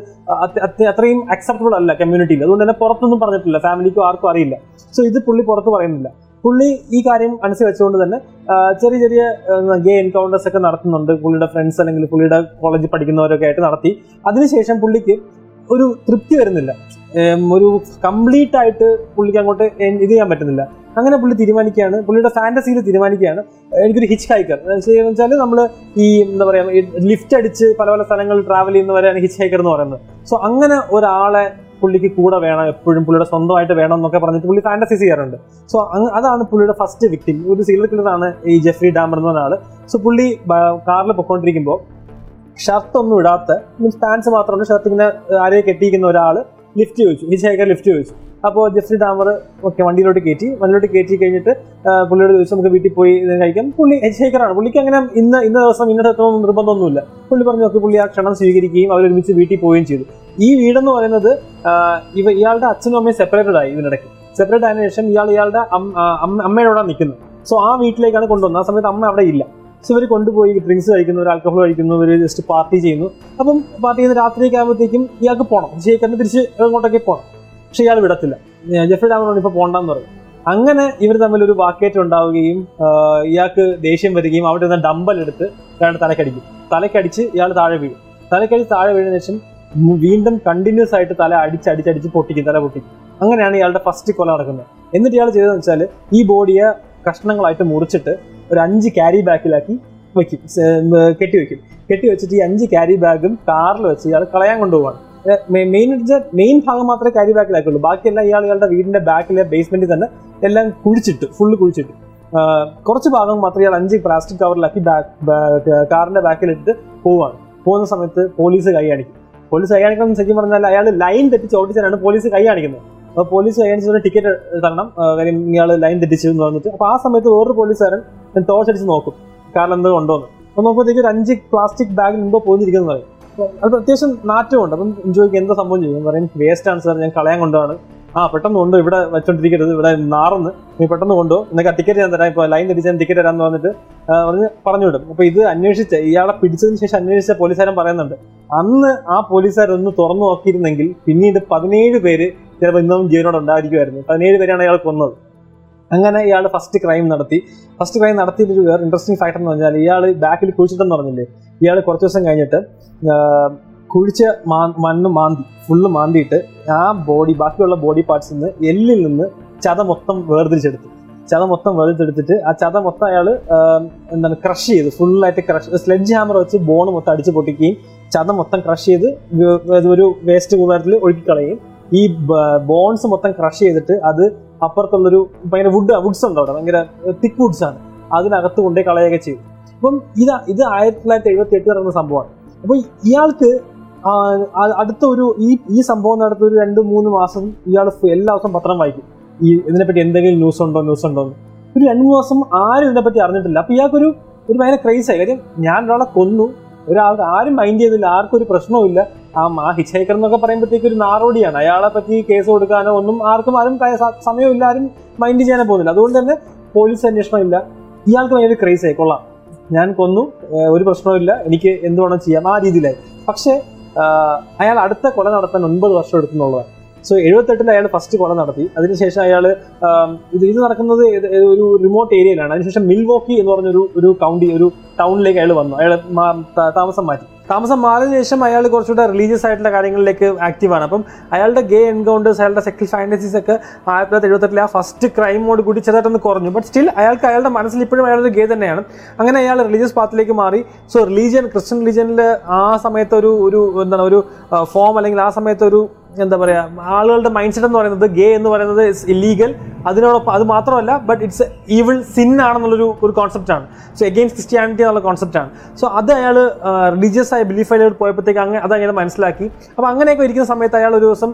അത് അത് അത്രയും അക്സെപ്റ്റബിൾ അല്ല കമ്മ്യൂണിറ്റിയിൽ അതുകൊണ്ട് തന്നെ പുറത്തൊന്നും പറഞ്ഞിട്ടില്ല. ഫാമിലിക്കും ആർക്കും അറിയില്ല. സോ ഇത് പുള്ളി പുറത്ത് പറയുന്നില്ല. പുള്ളി ഈ കാര്യം മനസ്സിൽ വെച്ചുകൊണ്ട് തന്നെ ചെറിയ ചെറിയ ഗേ എൻകൗണ്ടേഴ്സ് ഒക്കെ നടത്തുന്നുണ്ട്. പുള്ളിയുടെ ഫ്രണ്ട്സ് അല്ലെങ്കിൽ പുള്ളിയുടെ കോളേജിൽ പഠിക്കുന്നവരൊക്കെ ആയിട്ട് നടത്തി. അതിനുശേഷം പുള്ളിക്ക് ഒരു തൃപ്തി വരുന്നില്ല. ഒരു കംപ്ലീറ്റ് ആയിട്ട് പുള്ളിക്ക് അങ്ങോട്ട് ഇത് ചെയ്യാൻ പറ്റുന്നില്ല. അങ്ങനെ പുള്ളി തീരുമാനിക്കുകയാണ്. പുള്ളിയുടെ ഫാന്റസിയിൽ തീരുമാനിക്കുകയാണ്. എനിക്കൊരു ഹിച്ച് ഹൈക്കർ എന്ന് വെച്ചാൽ നമ്മൾ ഈ എന്താ പറയുക ലിഫ്റ്റ് അടിച്ച് പല പല സ്ഥലങ്ങളിൽ ട്രാവൽ ചെയ്യുന്നവരാണ് ഹിച്ച് ഹൈക്കർ എന്ന് പറയുന്നത്. സോ അങ്ങനെ ഒരാളെ പുള്ളിക്ക് കൂടെ വേണം എപ്പോഴും പുള്ളിയുടെ സ്വന്തമായിട്ട് വേണം എന്നൊക്കെ പറഞ്ഞിട്ട് പുള്ളി ഫാന്റസി ചെയ്യാറുണ്ട്. സോ അതാണ് പുള്ളിയുടെ ഫസ്റ്റ് വിക്ടിം ഒരു സീരിയൽ കില്ലറാണ് ഈ ജെഫ്രി ഡാമർ എന്ന ഒരാൾ സോ പുള്ളി കാറിൽ പൊക്കോണ്ടിരിക്കുമ്പോൾ ഷർട്ട് ഒന്നും ഇടാത്ത മീൻസ് പാൻസ് മാത്രമുണ്ട് ഷർട്ട് ഇങ്ങനെ ആരെയും കെട്ടിയിരിക്കുന്ന ഒരാൾ ലിഫ്റ്റ് ചോദിച്ചു. ഹിച്ച് ഹൈക്കർ ലിഫ്റ്റ് ചോദിച്ചു. അപ്പോൾ ജസ്റ്റിൻ താമർ ഓക്കെ വണ്ടിയിലോട്ട് കയറ്റി വണ്ടിയിലോട്ട് കയറ്റി കഴിഞ്ഞിട്ട് പുള്ളിയുടെ ചോദിച്ചു നമുക്ക് വീട്ടിൽ പോയി കഴിക്കാം. പുള്ളി ഹിച്ച് ഹൈക്കറാണ് പുള്ളിക്ക് അങ്ങനെ ഇന്ന് ഇന്ന ദിവസം ഇന്ന എത്തണമെന്ന് നിർബന്ധമൊന്നുമില്ല. പുള്ളി പറഞ്ഞു നോക്കി പുള്ളി ആ ക്ഷണം സ്വീകരിക്കുകയും അവരൊരുമിച്ച് വീട്ടിൽ പോവുകയും ചെയ്തു. ഈ വീടെന്ന് പറയുന്നത് ഇവ ഇയാളുടെ അച്ഛനും അമ്മയും സെപ്പറേറ്റഡ് ആയി ഇതിനിടയ്ക്ക്. സെപ്പറേറ്റ് ആയതിനു ശേഷം ഇയാൾ ഇയാളുടെ അമ്മയോടാണ് നിൽക്കുന്നത്. സോ ആ വീട്ടിലേക്കാണ് കൊണ്ടുവന്നത്. ആ സമയത്ത് അമ്മ അവിടെ ഇല്ല. സോ ഇവർ കൊണ്ടുപോയി ഡ്രിങ്ക്സ് കഴിക്കുന്നു ഒരു ആൽക്കഹോൾ കഴിക്കുന്നു ഇവർ ജസ്റ്റ് പാർട്ടി ചെയ്യുന്നു. അപ്പം പാർട്ടി ചെയ്യുന്ന രാത്രിയൊക്കെ ആകുമ്പോഴത്തേക്കും ഇയാൾക്ക് പോകണം ശരിക്കും തിരിച്ച് അങ്ങോട്ടൊക്കെ പോകണം പക്ഷെ ഇയാൾ വിടത്തില്ല. ജെഫ്രി ഡാമറോട് ഇപ്പൊ പോണ്ടെന്ന് പറഞ്ഞു. അങ്ങനെ ഇവർ തമ്മിൽ ഒരു വാക്കേറ്റം ഉണ്ടാവുകയും ഇയാൾക്ക് ദേഷ്യം വരികയും അവിടെ നിന്ന് ഡമ്പൽ എടുത്ത് ഇയാളുടെ തലക്കടിക്കും. തലക്കടിച്ച് ഇയാൾ താഴെ വീഴും. തലക്കടിച്ച് താഴെ വീഴുന്ന ശേഷം വീണ്ടും കണ്ടിന്യൂസ് ആയിട്ട് തല അടിച്ച് അടിച്ചടിച്ചടിച്ച് പൊട്ടിക്കും തല പൊട്ടിക്കും. അങ്ങനെയാണ് ഇയാളുടെ ഫസ്റ്റ് കൊല നടക്കുന്നത്. എന്നിട്ട് ഇയാൾ ചെയ്തതെന്ന് വെച്ചാൽ ഈ ബോഡിയെ കഷ്ണങ്ങളായിട്ട് മുറിച്ചിട്ട് ഒരു അഞ്ച് ക്യാരി ബാഗിലാക്കി വെക്കും. കെട്ടിവെക്കും കെട്ടിവെച്ചിട്ട് ഈ അഞ്ച് ക്യാരി ബാഗും കാറിൽ വെച്ച് ഇയാൾ കളയാൻ കൊണ്ടുപോവാണ്. മെയിൻ മെയിൻ ഭാഗം മാത്രമേ ക്യാരി ബാക്കിലാക്കുള്ളൂ ബാക്കിയെല്ലാം ഇയാൾ ഇയാളുടെ വീടിന്റെ ബാക്കിലെ ബേസ്മെന്റിൽ തന്നെ എല്ലാം കുഴിച്ചിട്ട് ഫുള്ള് കുഴിച്ചിട്ട്. കുറച്ച് ഭാഗം മാത്രമേ ഇയാൾ അഞ്ച് പ്ലാസ്റ്റിക് കവറിലാക്കി കാറിന്റെ ബാക്കിലിട്ട് പോവാണ്. പോകുന്ന സമയത്ത് പോലീസ് കൈ പോലീസ് കൈ കാണിക്കണം ശരിക്കും പറഞ്ഞാൽ അയാൾ ലൈൻ തെറ്റിച്ച് ഓടിച്ചാണ് പോലീസ് കൈ കാണിക്കുന്നത്. അപ്പോൾ പോലീസ് കൈ കാണിച്ചതിന് ടിക്കറ്റ് തരണം. കാര്യം ഇയാൾ ലൈൻ തെറ്റിച്ചു എന്ന് പറഞ്ഞിട്ട്. അപ്പോൾ ആ സമയത്ത് വേറൊരു പോലീസുകാരൻ ടോർച്ച് അടിച്ച് നോക്കും. കാരണം എന്തോ ഉണ്ടോന്ന്. അപ്പോൾ നോക്കുമ്പോഴത്തേക്ക് ഒരു അഞ്ച് പ്ലാസ്റ്റിക് ബാഗിൽ എന്തോ പോയിരിക്കുന്നത് പറയും. അത് അത്യാവശ്യം നാറ്റമുണ്ട് അപ്പം ജോയിക്ക് എന്താ സംഭവം ചെയ്യും? പറയും വേസ്റ്റ് ആണ് സാർ ഞാൻ കളയാൻ കൊണ്ടാണ് ആ പെട്ടെന്ന് കൊണ്ടു ഇവിടെ വെച്ചോണ്ടിരിക്കരുത് ഇവിടെ നാറന്ന്. നീ പെട്ടെന്ന് കൊണ്ടോ എന്നൊക്കെ ടിക്കറ്റ് ഞാൻ തരാം. ഇപ്പോൾ ലൈൻ തിരിച്ച് ഞാൻ ടിക്കറ്റ് തരാമെന്ന് വന്നിട്ട് ആ, പറഞ്ഞ് പറഞ്ഞു വിടും അപ്പോൾ ഇത് അന്വേഷിച്ച ഇയാളെ പിടിച്ചതിന് ശേഷം അന്വേഷിച്ച പോലീസുകാരൻ പറയുന്നുണ്ട് അന്ന് ആ പോലീസുകാരൊന്ന് തുറന്നു നോക്കിയിരുന്നെങ്കിൽ പിന്നീട് പതിനേഴ് പേര് ചിലപ്പോൾ ഇന്നും ജീവനോട് ഉണ്ടായിരിക്കുമായിരുന്നു. പതിനേഴ് പേരാണ് അയാൾ കൊന്നത്. അങ്ങനെ ഇയാൾ ഫസ്റ്റ് ക്രൈം നടത്തി. ഫസ്റ്റ് ക്രൈം നടത്തിയിട്ട് ഒരു വേറെ ഇൻട്രസ്റ്റിംഗ് ഫാക്ടർ എന്ന് പറഞ്ഞാൽ ഇയാൾ ബാക്കിൽ കുഴിച്ചിട്ടെന്ന് പറഞ്ഞില്ലേ? ഇയാൾ കുറച്ച് ദിവസം കഴിഞ്ഞിട്ട് കുഴിച്ച മാ- മണ്ണ് മാന്തി ഫുള്ള് മാന്തിയിട്ട് ആ ബോഡി ബാക്കിയുള്ള ബോഡി പാർട്സിൽ നിന്ന് എല്ലിൽ നിന്ന് ചത മൊത്തം വേർതിരിച്ചെടുത്തു. ചത മൊത്തം വേർതിരിച്ചെടുത്തിട്ട് ആ ചത മൊത്തം അയാൾ എന്താണ് ക്രഷ് ചെയ്ത്. ഫുള്ളായിട്ട് ക്രഷ് സ്ലെഡ്ജ് ഹാമർ വെച്ച് ബോൺ മൊത്തം അടിച്ച് പൊട്ടിക്കുകയും ചത മൊത്തം ക്രഷ് ചെയ്ത് ഒരു വേസ്റ്റ് കൂടാരത്തിൽ ഒഴുക്കിക്കളയും ഈ ബോൺസ് മൊത്തം ക്രഷ് ചെയ്തിട്ട് അത് അപ്പുറത്തുള്ളൊരു ഭയങ്കര വുഡ് വുഡ്സ് ഉണ്ട് അവിടെ ഭയങ്കര തിക്ക് വുഡ്സ് ആണ്. അതിനകത്ത് കൊണ്ടേ കളയുകയൊക്കെ ചെയ്തു. അപ്പം ഇത് ഇത് ആയിരത്തി തൊള്ളായിരത്തി എഴുപത്തി എട്ട് നടന്ന സംഭവമാണ്. അപ്പോൾ ഇയാൾക്ക് അടുത്ത ഒരു ഈ ഈ സംഭവം നടത്ത ഒരു രണ്ട് മൂന്ന് മാസം ഇയാൾ എല്ലാ ദിവസവും പത്രം വായിക്കും. ഈ ഇതിനെപ്പറ്റി എന്തെങ്കിലും ന്യൂസ് ഉണ്ടോ ന്യൂസ് ഉണ്ടോ എന്ന്. ഒരു രണ്ട് മൂന്ന് മാസം ആരും ഇതിനെപ്പറ്റി അറിഞ്ഞിട്ടില്ല. അപ്പൊ ഇയാൾക്കൊരു ഒരു ഭയങ്കര ക്രൈസ് ആയി. കാര്യം ഞാൻ ഒരാളെ കൊന്നു. ഒരാൾക്ക് ആരും മൈൻഡ് ചെയ്തില്ല. ആർക്കും ഒരു ആ ആ ഹിച്ച് ഹൈക്കർ എന്നൊക്കെ പറയുമ്പോഴത്തേക്ക് ഒരു നാറോടിയാണ്. അയാളെ പറ്റി കേസ് കൊടുക്കാനോ ഒന്നും ആർക്കും ആരും സമയമില്ല ആരും മൈൻഡ് ചെയ്യാനോ പോകുന്നില്ല. അതുകൊണ്ട് തന്നെ പോലീസ് അന്വേഷണം ഇല്ല ഇയാൾക്ക് ഭയങ്കര ക്രൈസ് ആയി. കൊള്ളാം. ഞാൻ കൊന്നു. ഒരു പ്രശ്നവുമില്ല. എനിക്ക് എന്ത് വേണം ചെയ്യാം. ആ രീതിയിലായി. പക്ഷേ അയാൾ അടുത്ത കൊല നടത്താൻ ഒൻപത് വർഷം എടുക്കുന്നുള്ളതാണ്. സോ എഴുപത്തെട്ടിൽ അയാൾ ഫസ്റ്റ് കൊല നടത്തി. അതിനുശേഷം അയാൾ ഇത് ഇത് നടക്കുന്നത് ഒരു റിമോട്ട് ഏരിയയിലാണ് അതിനുശേഷം മിൽവോക്കി എന്ന് പറഞ്ഞൊരു ഒരു കൗണ്ടി ഒരു ടൗണിലേക്ക് അയാൾ വന്നു. അയാൾ താമസം മാറ്റി. താമസം മാറിയതിനു ശേഷം അയാൾ കുറച്ചുകൂടെ റിലീജിയസ് ആയിട്ടുള്ള കാര്യങ്ങളിലേക്ക് ആക്റ്റീവാണ് അപ്പം അയാളുടെ ഗേ എൻകൗണ്ടേഴ്സ് അയാളുടെ സെക്സ് ഫാന്റസീസ് ഒക്കെ ആയിരത്തി തൊള്ളായിരത്തി എഴുപത്തെട്ടിലെ ആ ഫസ്റ്റ് ക്രൈമോട് കൂടി ചെറുതായിട്ടൊന്ന് കുറഞ്ഞു. ബട്ട് സ്റ്റിൽ അയാൾക്ക് അയാളുടെ മനസ്സിൽ ഇപ്പോഴും അയാളൊരു ഗേ തന്നെയാണ്. അങ്ങനെ അയാൾ റിലീജിയസ് പാത്തിലേക്ക് മാറി. സോ റിലീജിയൻ ക്രിസ്ത്യൻ റിലീജിയനിൽ ആ സമയത്ത് ഒരു ഒരു എന്താണ് ഒരു ഫോം അല്ലെങ്കിൽ ആ സമയത്ത് ഒരു എന്താ പറയുക ആളുകളുടെ മൈൻഡ് സെറ്റ് എന്ന് പറയുന്നത് ഗേ എന്ന് പറയുന്നത് ഇറ്റ്സ് ഇല്ലീഗൽ അതിനോടൊപ്പം അത് മാത്രമല്ല ബട്ട് ഇറ്റ്സ് ഈവിൾ സിൻ ആണെന്നുള്ളൊരു ഒരു കോൺസെപ്റ്റാണ് സോ എഗെയിൻസ്റ്റ് ക്രിസ്ത്യാനിറ്റി എന്നുള്ള കോൺസെപ്റ്റാണ് സോ അത് അയാൾ റിലീജിയസ് ആയ ബിലീഫിലോട്ട് പോയപ്പോഴത്തേക്ക് അങ്ങനെ അത് അങ്ങനെ മനസ്സിലാക്കി. അപ്പോൾ അങ്ങനെയൊക്കെ ഇരിക്കുന്ന സമയത്ത് അയാൾ ഒരു ദിവസം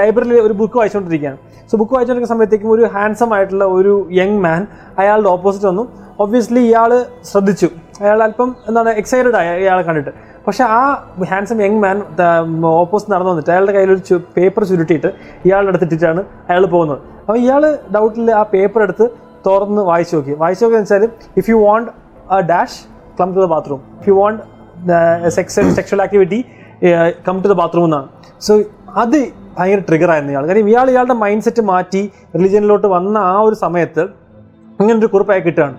ലൈബ്രറിയിൽ ഒരു ബുക്ക് വായിച്ചുകൊണ്ടിരിക്കുകയാണ് സോ ബുക്ക് വായിച്ചുകൊണ്ടിരിക്കുന്ന സമയത്തേക്കും ഒരു ഹാൻസം ആയിട്ടുള്ള ഒരു യങ് മാൻ അയാളുടെ ഓപ്പോസിറ്റ് വന്നു. ഒബ്വിയസ്ലി ഇയാൾ ശ്രദ്ധിച്ചു. അയാൾ അല്പം എന്താണ് എക്സൈറ്റഡ് ആയ ഇയാളെ കണ്ടിട്ട്. പക്ഷെ ആ ഹാൻസം യങ് മാൻ ഓപ്പോസിറ്റ് നടന്നു വന്നിട്ട് അയാളുടെ കയ്യിൽ ഒരു പേപ്പർ ചുരുട്ടിയിട്ട് ഇയാളുടെ അടുത്തിട്ടിട്ടാണ് അയാൾ പോകുന്നത്. അപ്പോൾ ഇയാൾ ഡൗട്ടിൽ ആ പേപ്പർ എടുത്ത് തുറന്ന് വായിച്ചു നോക്കി. വായിച്ചു നോക്കി വെച്ചാൽ if you want a dash come to the bathroom if you want sex sexual activity come to the bathroom എന്നാണ്. സോ അത് ഭയങ്കര ട്രിഗർ ആയിരുന്നു ഇയാൾ കാര്യം ഇയാൾ ഇയാളുടെ മൈൻഡ് സെറ്റ് മാറ്റി റിലിജനിലോട്ട് വന്ന ആ ഒരു സമയത്ത് ഇങ്ങനൊരു കുറിപ്പായി കിട്ടുകയാണ്.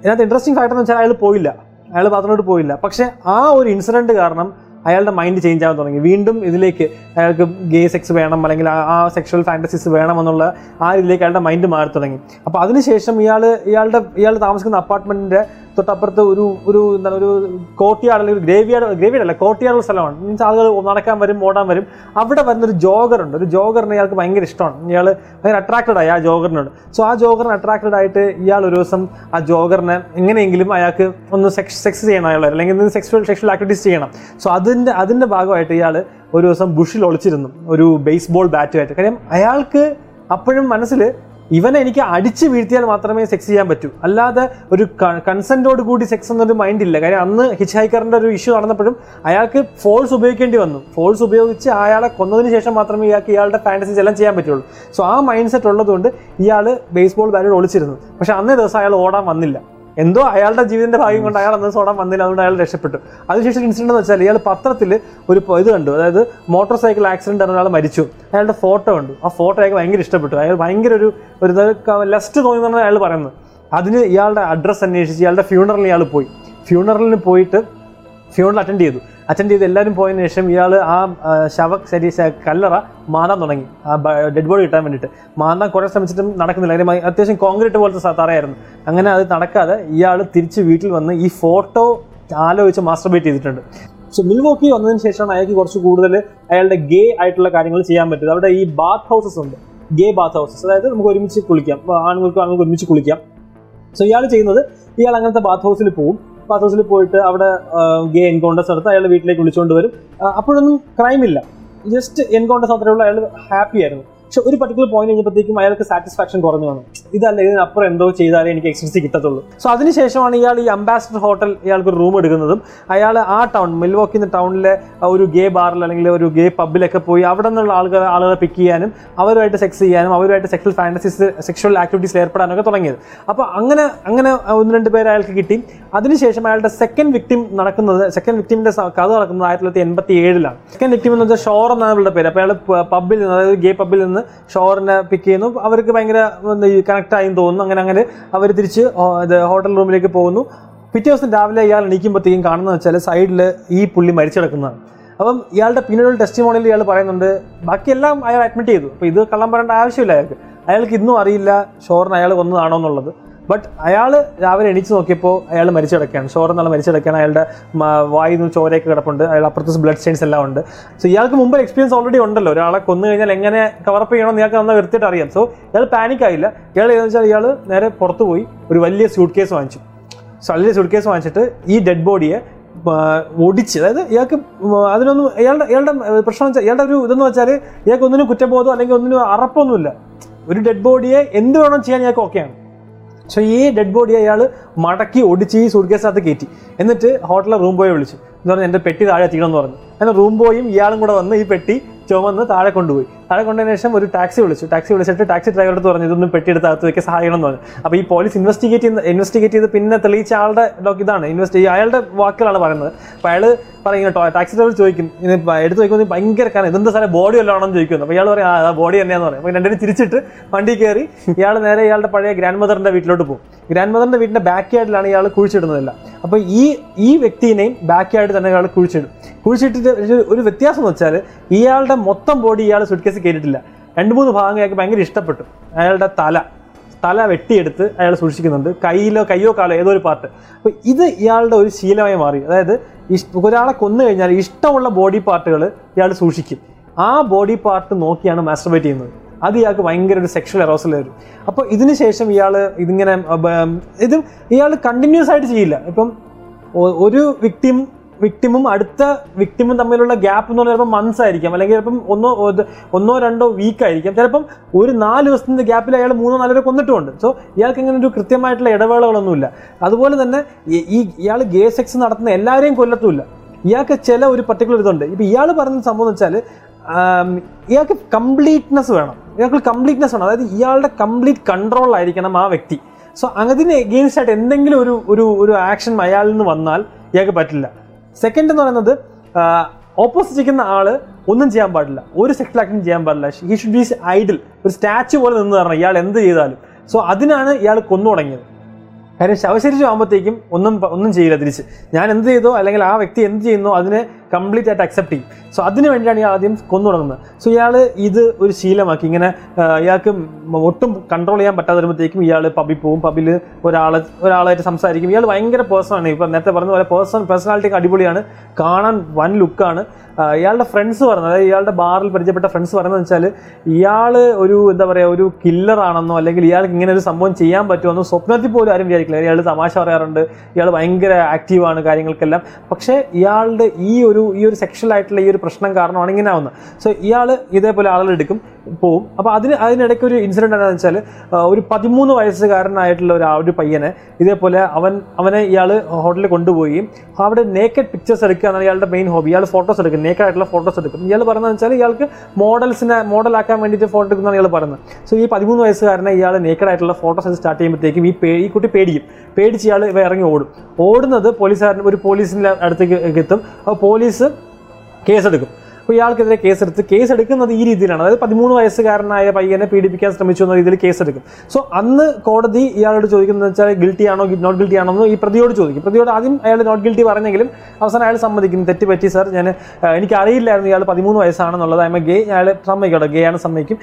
ഇതിനകത്ത് ഇൻട്രസ്റ്റിംഗ് ഫാക്ടർ എന്ന് വെച്ചാൽ അയാൾ പോയില്ല. അയാൾ ബാത്റൂമിലോട്ട് പോയില്ല. പക്ഷേ ആ ഒരു ഇൻസിഡന്റ് കാരണം അയാളുടെ മൈൻഡ് ചേഞ്ച് ആവാൻ തുടങ്ങി. വീണ്ടും ഇതിലേക്ക് അയാൾക്ക് ഗേ സെക്സ് വേണം അല്ലെങ്കിൽ ആ- സെക്ഷൽ ഫാന്റസീസ് വേണം എന്നുള്ള ആ ഇതിലേക്ക് അയാളുടെ മൈൻഡ് മാറി തുടങ്ങി. അപ്പോൾ അതിനുശേഷം ഇയാൾ ഇയാളുടെ ഇയാൾ താമസിക്കുന്ന അപ്പാർട്ട്മെന്റിന്റെ തൊട്ടപ്പുറത്ത് ഒരു ഒരു എന്താണ് ഒരു കോട്ടിയാട് അല്ലെങ്കിൽ ഗ്രേവിയാട് ഗ്രേവിയാട് അല്ല കോട്ടിയാടുള്ള സ്ഥലമാണ്. മീൻസ് ആളുകൾ നടക്കാൻ വരും ഓടാൻ വരും. അവിടെ വരുന്ന ഒരു ജോഗർ ഉണ്ട് ഒരു ജോഗറിനെ ഇയാൾക്ക് ഭയങ്കര ഇഷ്ടമാണ്. ഇയാൾ ഭയങ്കര അട്രാക്റ്റഡ് ആയി ആ ജോഗറിനോട്. സോ ആ ജോഗറിന് അട്രാക്റ്റഡ് ആയിട്ട് ഇയാൾ ഒരു ദിവസം ആ ജോഗറിനെ എങ്ങനെയെങ്കിലും അയാൾക്ക് ഒന്ന് സെക്സ് സെക്സ് ചെയ്യണം അയാൾ അല്ലെങ്കിൽ സെക്സ്വൽ സെക്ഷൽ ആക്ടിവിറ്റീസ് ചെയ്യണം. സോ അതിന്റെ അതിന്റെ ഭാഗമായിട്ട് ഇയാൾ ഒരു ദിവസം ബുഷിൽ ഒളിച്ചിരുന്നു. ഒരു ബേസ്ബോൾ ബാറ്റുമായിട്ട് കാര്യം അയാൾക്ക് അപ്പോഴും മനസ്സിൽ ഇവനെ എനിക്ക് അടിച്ച് വീഴ്ത്തിയാൽ മാത്രമേ സെക്സ് ചെയ്യാൻ പറ്റൂ. അല്ലാതെ ഒരു കൺസെന്റോട് കൂടി സെക്സ് എന്നൊരു മൈൻഡ് ഇല്ല. കാര്യം അന്ന് ഹിച്ച് ഹൈക്കറിന്റെ ഒരു ഇഷ്യൂ നടന്നപ്പോഴും അയാൾക്ക് ഫോഴ്സ് ഉപയോഗിക്കേണ്ടി വന്നു. ഫോഴ്സ് ഉപയോഗിച്ച് അയാളെ കൊന്നതിന് ശേഷം മാത്രമേ ഇയാൾക്ക് ഇയാളുടെ ഫാന്റസീസ് എല്ലാം ചെയ്യാൻ പറ്റുള്ളൂ. സോ ആ മൈൻഡ് സെറ്റ് ഉള്ളതുകൊണ്ട് ഇയാൾ ബേസ്ബോൾ ബാറ്റ് ഒളിച്ചിരുന്നു. പക്ഷെ അന്നേ ദിവസം അയാൾ ഓടാൻ വന്നില്ല. എന്തോ അയാളുടെ ജീവിതത്തിന്റെ ഭാഗ്യം കൊണ്ട് അയാൾ അന്ന് സോടാൻ വന്നില്ല അതുകൊണ്ട് അയാൾ രക്ഷപ്പെട്ടു. അതിനുശേഷം ഇൻസിഡന്റ് എന്ന് വെച്ചാൽ ഇയാൾ പത്രത്തിൽ ഒരു ഇത് കണ്ടു. അതായത് മോട്ടോർ സൈക്കിൾ ആക്സിഡന്റ് ആണ് ഒരാൾ മരിച്ചു. അയാളുടെ ഫോട്ടോ കണ്ടു. ആ ഫോട്ടോ അയാൾക്ക് ഭയങ്കര ഇഷ്ടപ്പെട്ടു. അയാൾ ഭയങ്കര ഒരു ഒരു ലസ്റ്റ് തോന്നുന്നതാണ് അയാൾ പറയുന്നത്. അതിന് ഇയാളുടെ അഡ്രസ്സ് അന്വേഷിച്ച് ഇയാളുടെ ഫ്യൂണറിൽ ഇയാൾ പോയി. ഫ്യൂണറലിന് പോയിട്ട് ഫ്യൂണറൽ അറ്റൻഡ് ചെയ്തു. അറ്റൻഡ് ചെയ്ത് എല്ലാവരും പോയതിനു ശേഷം ഇയാൾ ആ ശവ ശരി കല്ലറ മാന്താൻ തുടങ്ങി. ആ ഡെഡ് ബോഡി കിട്ടാൻ വേണ്ടിയിട്ട്. മാന്താൻ കുറേ ശ്രമിച്ചിട്ടും നടക്കുന്നില്ല. കാര്യം അത്യാവശ്യം കോൺക്രീറ്റ് പോലത്തെ തറയായിരുന്നു. അങ്ങനെ അത് നടക്കാതെ ഇയാൾ തിരിച്ച് വീട്ടിൽ വന്ന് ഈ ഫോട്ടോ ആലോചിച്ച് മാസ്റ്റർബേറ്റ് ചെയ്തിട്ടുണ്ട്. സോ മിൽവോക്കി വന്നതിന് ശേഷമാണ് അയാൾക്ക് കുറച്ച് കൂടുതൽ അയാളുടെ ഗേ ആയിട്ടുള്ള കാര്യങ്ങൾ ചെയ്യാൻ പറ്റുന്നത് അവിടെ ഈ ബാത്ത് ഹൗസസ് ഉണ്ട്. ഗേ ബാത്ത് ഹൗസസ് അതായത് നമുക്ക് ഒരുമിച്ച് കുളിക്കാം. ആണുങ്ങൾക്ക് ആണുങ്ങൾക്ക് ഒരുമിച്ച് കുളിക്കാം. സോ ഇയാൾ ചെയ്യുന്നത് ഇയാൾ അങ്ങനത്തെ ബാത്ത് ഹൗസിൽ പോകും ബാത്ത് ഹൗസിൽ പോയിട്ട് അവിടെ ഗേ എൻകൗണ്ടേഴ്സ് നടത്തി അയാളുടെ വീട്ടിലേക്ക് വിളിച്ചുകൊണ്ട് വരും. അപ്പോഴൊന്നും ക്രൈം ഇല്ല. ജസ്റ്റ് എൻകൗണ്ടേഴ്സ് മാത്രമേ അയാൾ ഹാപ്പി ആയിരുന്നു. പക്ഷെ ഒരു പർട്ടിക്കുലർ പോയിന്റ് കഴിഞ്ഞപ്പോഴത്തേക്കും അയാൾക്ക് സാറ്റിസ്ഫാക്ഷൻ കുറഞ്ഞു വന്നു. ഇതല്ല ഇതിനപ്പുറം എന്തോ ചെയ്താലേ എനിക്ക് എക്സ്പെൻസ് കിട്ടത്തുള്ളൂ. സോ അതിനുശേഷമാണ് ഇയാൾ ഈ അംബാസിഡർ ഹോട്ടൽ ഇയാൾക്ക് ഒരു റൂം എടുക്കുന്നതും അയാൾ ആ ടൗൺ മിൽവോക്കിന്ന് ടൗണിലെ ഒരു ഗേ ബാറിൽ അല്ലെങ്കിൽ ഒരു ഗേ പബ്ബിലൊക്കെ പോയി അവിടെ നിന്നുള്ള ആളുകൾ ആളുകളെ പിക്ക് ചെയ്യാനും അവരുമായിട്ട് സെക്സ് ചെയ്യാനും അവരുമായിട്ട് സെക്ഷൽ ഫാന്റസീസ് സെക്ഷൽ ആക്ടിവിറ്റീസ് ഏർപ്പെടാനൊക്കെ തുടങ്ങിയത്. അപ്പോൾ അങ്ങനെ അങ്ങനെ ഒന്ന് രണ്ട് പേര് അയാൾക്ക് കിട്ടി. അതിനുശേഷം അയാളുടെ സെക്കൻഡ് വിക്ടിം നടക്കുന്നത് സെക്കൻഡ് വിക്ടിമിന്റെ കഥ നടക്കുന്നത് ആയിരത്തി തൊള്ളായിരത്തി എൺപത്തി ഏഴിലാണ് സെക്കൻഡ് വിക്ടിം എന്ന് വെച്ചാൽ ഷോർ എന്നാണ് അവളുടെ പേര്. അപ്പോൾ അയാൾ പബ്ബിൽ നിന്ന് അതായത് ഗേ പബ്ബിൽ നിന്ന് ഷോറിനെ പിക്ക് ചെയ്യുന്നു. അവർക്ക് ഭയങ്കര കണക്ട് ആയി തോന്നുന്നു. അങ്ങനെ അങ്ങനെ അവർ തിരിച്ച് ഹോട്ടൽ റൂമിലേക്ക് പോകുന്നു. പിറ്റേ ദിവസം രാവിലെ ഇയാൾ എണീക്കുമ്പോഴത്തേക്കും കാണുന്നത് വെച്ചാൽ സൈഡിൽ ഈ പുള്ളി മരിച്ചു കിടക്കുന്നതാണ്. അപ്പം ഇയാളുടെ പിന്നീടുള്ള ടെസ്റ്റ് മോണിൽ ഇയാൾ പറയുന്നുണ്ട് ബാക്കിയെല്ലാം അയാൾ അഡ്മിറ്റ് ചെയ്തു. അപ്പോൾ ഇത് കള്ളം പറയേണ്ട ആവശ്യമില്ല അയാൾക്ക്. അയാൾക്ക് ഇന്നും അറിയില്ല ഷോറിന് അയാൾ കൊന്നതാണോ എന്നുള്ളത്. ബട്ട് അയാൾ രാവിലെ എണീച്ച് നോക്കിയപ്പോൾ അയാൾ മരിച്ചു കിടക്കുകയാണ് ചോറ് എന്നുള്ള മരിച്ചു കിടക്കുകയാണ് അയാളുടെ വായിൽ നിന്ന് ചോരയൊക്കെ കിടപ്പുണ്ട്. അയാൾ അപ്പുറത്ത് ബ്ലഡ് സ്റ്റെയിൻസ് എല്ലാം ഉണ്ട്. സോ ഇയാൾക്ക് മുമ്പ് എക്സ്പീരിയൻസ് ഓൾറെഡി ഉണ്ടല്ലോ. ഒരാളെ കൊന്നു കഴിഞ്ഞാൽ എങ്ങനെ കവറപ്പ് ചെയ്യണമെന്ന് ഇയാൾക്ക് നന്നായി വൃത്തിയിട്ട് അറിയാം. സോ ഇയാൾ പാനിക് ആയില്ല. ഇയാൾ എന്ന് വെച്ചാൽ ഇയാൾ നേരെ പുറത്ത് പോയി ഒരു വലിയ സ്യൂട്ട് കേസ് വാങ്ങിച്ചു. സോ വലിയ സ്യൂട്ട് കേസ് വാങ്ങിച്ചിട്ട് ഈ ഡെഡ് ബോഡിയെ ഒടിച്ച് അതായത് ഇയാൾക്ക് അതിനൊന്നും ഇയാളുടെ ഇയാളുടെ പ്രശ്നം വെച്ചാൽ ഇയാളുടെ ഒരു ഇതെന്ന് വെച്ചാൽ ഇയാൾക്ക് ഒന്നിനും കുറ്റബോധം അല്ലെങ്കിൽ ഒന്നിനും അറപ്പൊന്നുമില്ല ഒരു ഡെഡ് ബോഡിയെ എന്ത് വേണം ചെയ്യാൻ ഇയാൾക്ക് ഓക്കെയാണ് സോ ഈ ഡെഡ് ബോഡി അയാൾ മടക്കി ഒടിച്ച് ഈ സൂട്ട് കേസിനകത്ത് കയറ്റി. എന്നിട്ട് ഹോട്ടലിലെ റൂം ബോയെ വിളിച്ചു. എന്ന് പറഞ്ഞാൽ എന്റെ പെട്ടി താഴെ എത്തിക്കണം എന്ന് പറഞ്ഞു. അങ്ങനെ റൂം ബോയും ഇയാളും കൂടെ വന്ന് ഈ പെട്ടി ചുമന്ന് താഴെ കൊണ്ടുപോയി. താഴെ കൊണ്ടതിന് ശേഷം ഒരു ടാക്സി വിളിച്ചു. ടാക്സി വിളിച്ചിട്ട് ടാക്സി ഡ്രൈവറോട് പറഞ്ഞു ഇതൊന്നും പെട്ടിയെടുത്ത് അകത്ത് വെക്കാൻ സഹായിക്കണം എന്ന് പറഞ്ഞു. അപ്പോൾ ഈ പോലീസ് ഇൻവെസ്റ്റിഗേറ്റ് ചെയ്യുന്ന ഇൻവെസ്റ്റിഗേറ്റ് ചെയ്ത് പിന്നെ തെളിയിച്ച ആളുടെ ഇതാണ്. ഇൻവെസ്റ്റ് അയാളുടെ വാക്കുകളാണ് പറയുന്നത്. അപ്പോൾ അയാൾ പറയും ടാക്സി ഡ്രൈവർ ചോദിക്കും പ- എടുത്ത് നോക്കുമ്പോൾ ഭയങ്കര കാരണം ഇതെന്താ സാറേ ബോഡി വല്ലതും ആണെന്ന് ചോദിക്കുന്നു അപ്പോൾ ഇയാൾ പറയും ആ ബോഡി തന്നെയാന്ന് പറയും. അപ്പോൾ രണ്ടുപേരും തിരിച്ചിട്ട് വണ്ടി കയറി ഇയാൾ നേരെ ഇയാളുടെ പഴയ ഗ്രാൻഡ് മദറിന്റെ വീട്ടിലോട്ട് പോകും. ഗ്രാൻഡ് മദറിന്റെ വീടിന്റെ ബാക്ക് യാർഡിലാണ് ഇയാൾ കുഴിച്ചിടുന്നതല്ല. അപ്പോൾ ഈ ഈ വ്യക്തിയെയും ബാക്ക് യാർഡിൽ തന്നെ ഇയാൾ കുഴിച്ചിടും. കുഴിച്ചിട്ടിട്ട് ഒരു- ഒരു വ്യത്യാസം എന്ന് വെച്ചാൽ ഇയാളുടെ മൊത്തം ബോഡി ഇയാൾ സുട്ട്കേസ് കയറിയിട്ടില്ല രണ്ട് മൂന്ന് ഭാഗങ്ങൾ അയാൾക്ക് ഭയങ്കര ഇഷ്ടപ്പെട്ടു. അയാളുടെ തല തല വെട്ടിയെടുത്ത് അയാൾ സൂക്ഷിക്കുന്നുണ്ട്. കയ്യിലോ കയ്യോ കാലോ ഏതോ ഒരു പാർട്ട് അപ്പോൾ ഇത് ഇയാളുടെ ഒരു ശീലമായി മാറി. അതായത് ഒരാളെ കൊന്നു കഴിഞ്ഞാൽ ഇഷ്ടമുള്ള ബോഡി പാർട്ടുകൾ ഇയാൾ സൂക്ഷിക്കും. ആ ബോഡി പാർട്ട് നോക്കിയാണ് മാസ്റ്റർബേറ്റ് ചെയ്യുന്നത്. അത് ഇയാൾക്ക് ഭയങ്കര ഒരു സെക്ഷൽ എറോസൽ വരും അപ്പോൾ ഇതിന് ശേഷം ഇയാൾ ഇതിങ്ങനെ ഇതും ഇയാൾ കണ്ടിന്യൂസ് ആയിട്ട് ചെയ്യില്ല. ഇപ്പം ഒരു വിക്ടിം വിക്ടിമും അടുത്ത വിക്ടിമും തമ്മിലുള്ള ഗ്യാപ്പ് എന്ന് പറഞ്ഞാൽ ചിലപ്പോൾ മന്ത്സ് ആയിരിക്കാം. അല്ലെങ്കിൽ ചിലപ്പം ഒന്നോ ഒന്നോ രണ്ടോ വീക്ക് ആയിരിക്കാം. ചിലപ്പം ഒരു നാല് ദിവസത്തിന്റെ ഗ്യാപ്പിൽ അയാൾ മൂന്നോ നാലോ കൊന്നിട്ടുമുണ്ട്. സോ ഇയാൾക്ക് ഇങ്ങനെ ഒരു കൃത്യമായിട്ടുള്ള ഇടവേളകളൊന്നുമില്ല. അതുപോലെ തന്നെ ഈ- ഇയാൾ ഗേ സെക്സ് നടത്തുന്ന എല്ലാവരെയും കൊല്ലത്തുമില്ല. ഇയാൾക്ക് ചില ഒരു പർട്ടിക്കുലർ ഇതുണ്ട്. ഇപ്പം ഇയാൾ പറയുന്ന സംഭവം എന്ന് വെച്ചാൽ ഇയാൾക്ക് കംപ്ലീറ്റ്നെസ് വേണം. ഇയാൾക്ക് കംപ്ലീറ്റ്നെസ് വേണം. അതായത് ഇയാളുടെ കംപ്ലീറ്റ് കൺട്രോളിലായിരിക്കണം ആ വ്യക്തി. സോ അതിന് എഗെയിൻസ്റ്റ് ആയിട്ട് എന്തെങ്കിലും ഒരു ഒരു ഒരു ആക്ഷൻ അയാളിൽ നിന്ന് വന്നാൽ ഇയാൾക്ക് പറ്റില്ല. സെക്കൻഡ് എന്ന് പറയുന്നത് ഓപ്പോസിറ്റ് ഇരിക്കുന്ന ആൾ ഒന്നും ചെയ്യാൻ പാടില്ല. ഒരു സെക്ടർ ആക്ടിങ് ചെയ്യാൻ പാടില്ല. ഹി ഷുഡ് ബി ഐഡിൽ ഒരു സ്റ്റാച്ചു പോലെ നിന്ന് തരണം ഇയാൾ എന്ത് ചെയ്താലും. സോ അതിനാണ് ഇയാൾ കൊന്നു തുടങ്ങിയത്. കാര്യം ശവശരീരം ആകുമ്പോഴത്തേക്കും ഒന്നും ഒന്നും ചെയ്യില്ല തിരിച്ച്. ഞാൻ എന്ത് ചെയ്തോ അല്ലെങ്കിൽ ആ വ്യക്തി എന്ത് ചെയ്യുന്നോ അതിനെ കംപ്ലീറ്റ് ആയിട്ട് അക്സെപ്റ്റ് ചെയ്യും. സോ അതിന് വേണ്ടിയാണ് ഇയാൾ ആദ്യം കൊന്നു തുടങ്ങുന്നത്. സോ ഇയാൾ ഇത് ഒരു ശീലമാക്കി. ഇങ്ങനെ ഇയാൾക്ക് ഒട്ടും കൺട്രോൾ ചെയ്യാൻ പറ്റാതെ വരുമ്പോഴത്തേക്കും ഇയാൾ പബിൽ പോകും. പബിൽ ഒരാളെ ഒരാളായിട്ട് സംസാരിക്കും. ഇയാൾ ഭയങ്കര പേഴ്സണാണ് ഇപ്പം നേരത്തെ പറഞ്ഞ പോലെ പേഴ്സൺ പേഴ്സണാലിറ്റി അടിപൊളിയാണ്. കാണാൻ വൻ ലുക്കാണ് ഇയാളുടെ ഫ്രണ്ട്സ് പറഞ്ഞത് അതായത് ഇയാളുടെ ബാറിൽ പരിചയപ്പെട്ട ഫ്രണ്ട്സ് പറയുന്നത് വെച്ചാൽ ഇയാൾ ഒരു എന്താ പറയുക ഒരു കില്ലറാണെന്നോ അല്ലെങ്കിൽ ഇയാൾക്ക് ഇങ്ങനെ ഒരു സംഭവം ചെയ്യാൻ പറ്റുമെന്നോ സ്വപ്നത്തിൽ പോലും ആരും വിചാരിക്കില്ല. ഇയാൾ തമാശ പറയാറുണ്ട്. ഇയാൾ ഭയങ്കര ആക്റ്റീവാണ് കാര്യങ്ങൾക്കെല്ലാം. പക്ഷേ ഇയാളുടെ ഈ ഒരു ഈ ഒരു സെക്ഷൽ ആയിട്ടുള്ള ഈ ഒരു പ്രശ്നം കാരണമാണ് ഇങ്ങനെ ആവുന്നത്. സോ ഇയാൾ ഇതേപോലെ ആളുകൾ എടുക്കും പോവും. അപ്പോൾ അതിന് അതിനിടയ്ക്ക് ഒരു ഇൻസിഡന്റ് എന്താണെന്ന് വെച്ചാൽ ഒരു പതിമൂന്ന് വയസ്സുകാരനായിട്ടുള്ള ഒരു ഒരു പയ്യനെ ഇതേപോലെ അവൻ അവനെ ഇയാൾ ഹോട്ടലിൽ കൊണ്ടുപോയി. അവിടെ നേക്കഡ് പിക്ചേഴ്സ് എടുക്കുക എന്നാണ് ഇയാളുടെ മെയിൻ ഹോബി ഇയാൾ ഫോട്ടോസ് എടുക്കും നേക്കഡ് ആയിട്ടുള്ള ഫോട്ടോസ് എടുക്കും. ഇയാൾ പറയുന്നത് വെച്ചാൽ ഇയാൾക്ക് മോഡൽസിനെ മോഡലാക്കാൻ വേണ്ടിയിട്ട് ഫോട്ടോ എടുക്കുന്നതാണ് ഇയാൾ പറയുന്നത്. സോ ഈ പതിമൂന്ന് വയസ്സുകാരനെ ഇയാൾ നേക്കഡ് ആയിട്ടുള്ള ഫോട്ടോസ് സ്റ്റാർട്ട് ചെയ്യുമ്പോഴത്തേക്കും ഈ പേ ഈ കുട്ടി പേടിക്കും. പേടിച്ച് ഇയാൾ ഇറങ്ങി ഓടും. ഓടുന്നത് പോലീസുകാരൻ ഒരു പോലീസിന്റെ അടുത്തേക്ക് എത്തും. അപ്പോൾ പോലീസ് കേസെടുക്കും അപ്പോൾ ഇയാൾക്കെതിരെ കേസെടുത്ത് കേസ് എടുക്കുന്നത് ഈ രീതിയിലാണ്. അതായത് പതിമൂന്ന് വയസ്സുകാരനായ പയ്യനെ പീഡിപ്പിക്കാൻ ശ്രമിച്ചു എന്ന രീതിയിൽ കേസെടുക്കും. സോ അന്ന് കോടതി ഇയാളോട് ചോദിക്കുന്നത് വെച്ചാൽ ഗിൽറ്റി ആണോ നോട്ട് ഗിൽറ്റി ആണോ എന്ന് ഈ പ്രതിയോട് ചോദിക്കും. പ്രതിയോട് ആദ്യം അയാൾ നോട്ട് ഗിൽറ്റി പറഞ്ഞെങ്കിലും അവസാനം അയാൾ സമ്മതിക്കും. തെറ്റ് പറ്റി സാർ ഞാൻ എനിക്ക് അറിയില്ലായിരുന്നു ഇയാൾ പതിമൂന്ന് വയസ്സാണെന്നുള്ളത്. അമ്മ ഗേ അയാൾ സമ്മതിക്കട്ടോ. ഗേ ആണ് സമ്മതിക്കും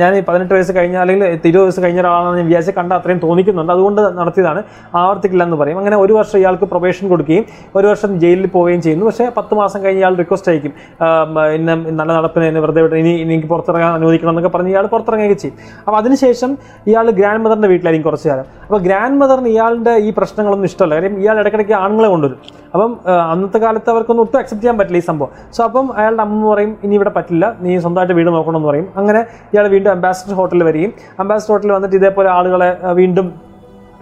ഞാൻ പതിനെട്ട് വയസ്സ് കഴിഞ്ഞ അല്ലെങ്കിൽ ഇരുപത് വയസ്സ് കഴിഞ്ഞ ഒരാളാണെന്ന് ഞാൻ വിചാരിച്ച് കണ്ട അത്രയും തോന്നിക്കുന്നുണ്ട്. അതുകൊണ്ട് നടത്തിയതാണ്. ആവർത്തിക്കില്ല എന്ന് പറയും. അങ്ങനെ ഒരു വർഷം ഇയാൾക്ക് പ്രൊബേഷൻ കൊടുക്കുകയും ഒരു വർഷം ജയിലിൽ പോവുകയും ചെയ്യുന്നു. പക്ഷേ പത്ത് മാസം കഴിഞ്ഞ് ഇയാൾ റിക്വസ്റ്റ് അയക്കും. എന്നെ നല്ല നടപ്പിന് എന്നെ വെറുതെ വിട്ട് ഇനി എനിക്ക് പുറത്തിറങ്ങാൻ അനുവദിക്കണം എന്നൊക്കെ പറഞ്ഞ് ഇയാൾ പുറത്തിറങ്ങുകയൊക്കെ ചെയ്യും. അപ്പോൾ അതിനുശേഷം ഇയാൾ ഗ്രാൻഡ് മദറിന്റെ വീട്ടിലായിരിക്കും കുറച്ച് കാലം. അപ്പോൾ ഗ്രാൻഡ് മദറിന് ഇയാളുടെ ഈ പ്രശ്നങ്ങളൊന്നും ഇഷ്ടമല്ല. കാര്യം ഇയാൾ ഇടയ്ക്കിടയ്ക്ക് ആണുങ്ങളെ കൊണ്ടുവരും. അപ്പം അന്നത്തെ കാലത്ത് അവർക്കൊന്നും ഒട്ടും അക്സെപ്റ്റ് ചെയ്യാൻ പറ്റില്ല ഈ സംഭവം. സോ അപ്പം അയാളുടെ അമ്മ പറയും ഇനി ഇവിടെ പറ്റില്ല. നീ സ്വന്തമായിട്ട് വീട് നോക്കണമെന്ന് പറയും. അങ്ങനെ ഇയാൾ വീണ്ടും അംബാസിഡർ ഹോട്ടലിൽ വരികയും അംബാസിഡർ ഹോട്ടലിൽ വന്നിട്ട് ഇതേപോലെ ആളുകളെ വീണ്ടും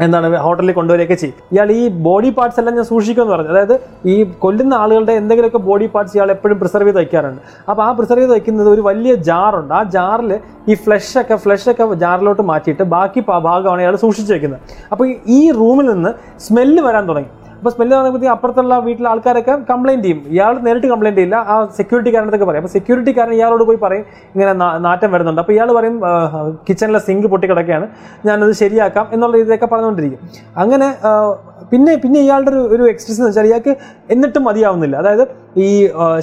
എന്താണ് ഹോട്ടലിൽ കൊണ്ടുവരികയൊക്കെ ചെയ്യും. ഇയാൾ ഈ ബോഡി പാർട്സ് എല്ലാം ഞാൻ സൂക്ഷിക്കുമെന്ന് പറഞ്ഞു. അതായത് ഈ കൊല്ലുന്ന ആളുകളുടെ എന്തെങ്കിലുമൊക്കെ ബോഡി പാർട്സ് ഇയാൾ എപ്പോഴും പ്രിസർവ് ചെയ്ത് വയ്ക്കാറുണ്ട്. അപ്പോൾ ആ പ്രിസർവ് ചെയ്ത് വയ്ക്കുന്നത് ഒരു വലിയ ജാറുണ്ട് ആ ജാറിൽ ഈ ഫ്ലഷ് ഒക്കെ ഫ്ലഷ് ഒക്കെ ജാറിലോട്ട് മാറ്റിയിട്ട് ബാക്കി ഭാഗമാണ് ഇയാൾ സൂക്ഷിച്ച് വയ്ക്കുന്നത്. അപ്പോൾ ഈ റൂമിൽ നിന്ന് സ്മെല്ല് വരാൻ തുടങ്ങി. അപ്പോൾ സ്മെല്ല് വന്നപ്പോഴത്തേക്ക് അപ്പുറത്തുള്ള വീട്ടിലെ ആൾക്കാരൊക്കെ കംപ്ലയിന്റ് ചെയ്യും. ഇയാൾ നേരിട്ട് കംപ്ലയിന്റ് ചെയ്യില്ല. ആ സെക്യൂരിറ്റിക്കാരനടുത്തൊക്കെ പറയും. അപ്പോൾ സെക്യൂരിറ്റിക്കാരൻ ഇയാളോട് പോയി പറയും ഇങ്ങനെ നാറ്റം വരുന്നുണ്ട്. അപ്പോൾ ഇയാൾ പറയും കിച്ചണിലെ സിങ്ക് പൊട്ടിക്കിടക്കുകയാണ് ഞാനത് ശരിയാക്കാം എന്നുള്ള രീതിയിലൊക്കെ പറഞ്ഞുകൊണ്ടിരിക്കും. അങ്ങനെ പിന്നെ പിന്നെ ഇയാളുടെ ഒരു ഒരു എക്സ്പ്രസ് എന്ന് വെച്ചാൽ ഇയാൾക്ക് എന്നിട്ടും മതിയാവുന്നില്ല. അതായത് ഈ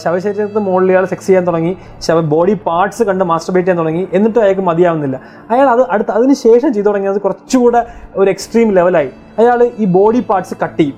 ശവശരീരത്തിന് മുകളിൽ ഇയാൾ സെക്സ് ചെയ്യാൻ തുടങ്ങി ശവ ബോഡി പാർട്സ് കണ്ട് മാസ്റ്റർബേറ്റ് ചെയ്യാൻ തുടങ്ങി എന്നിട്ടും അയാൾക്ക് മതിയാവുന്നില്ല. അയാൾ അത് അടുത്ത് അതിന് ശേഷം ചെയ്തു തുടങ്ങിയത് കുറച്ചുകൂടെ ഒരു എക്സ്ട്രീം ലെവലായി അയാൾ ഈ ബോഡി പാർട്സ് കട്ട് ചെയ്യും.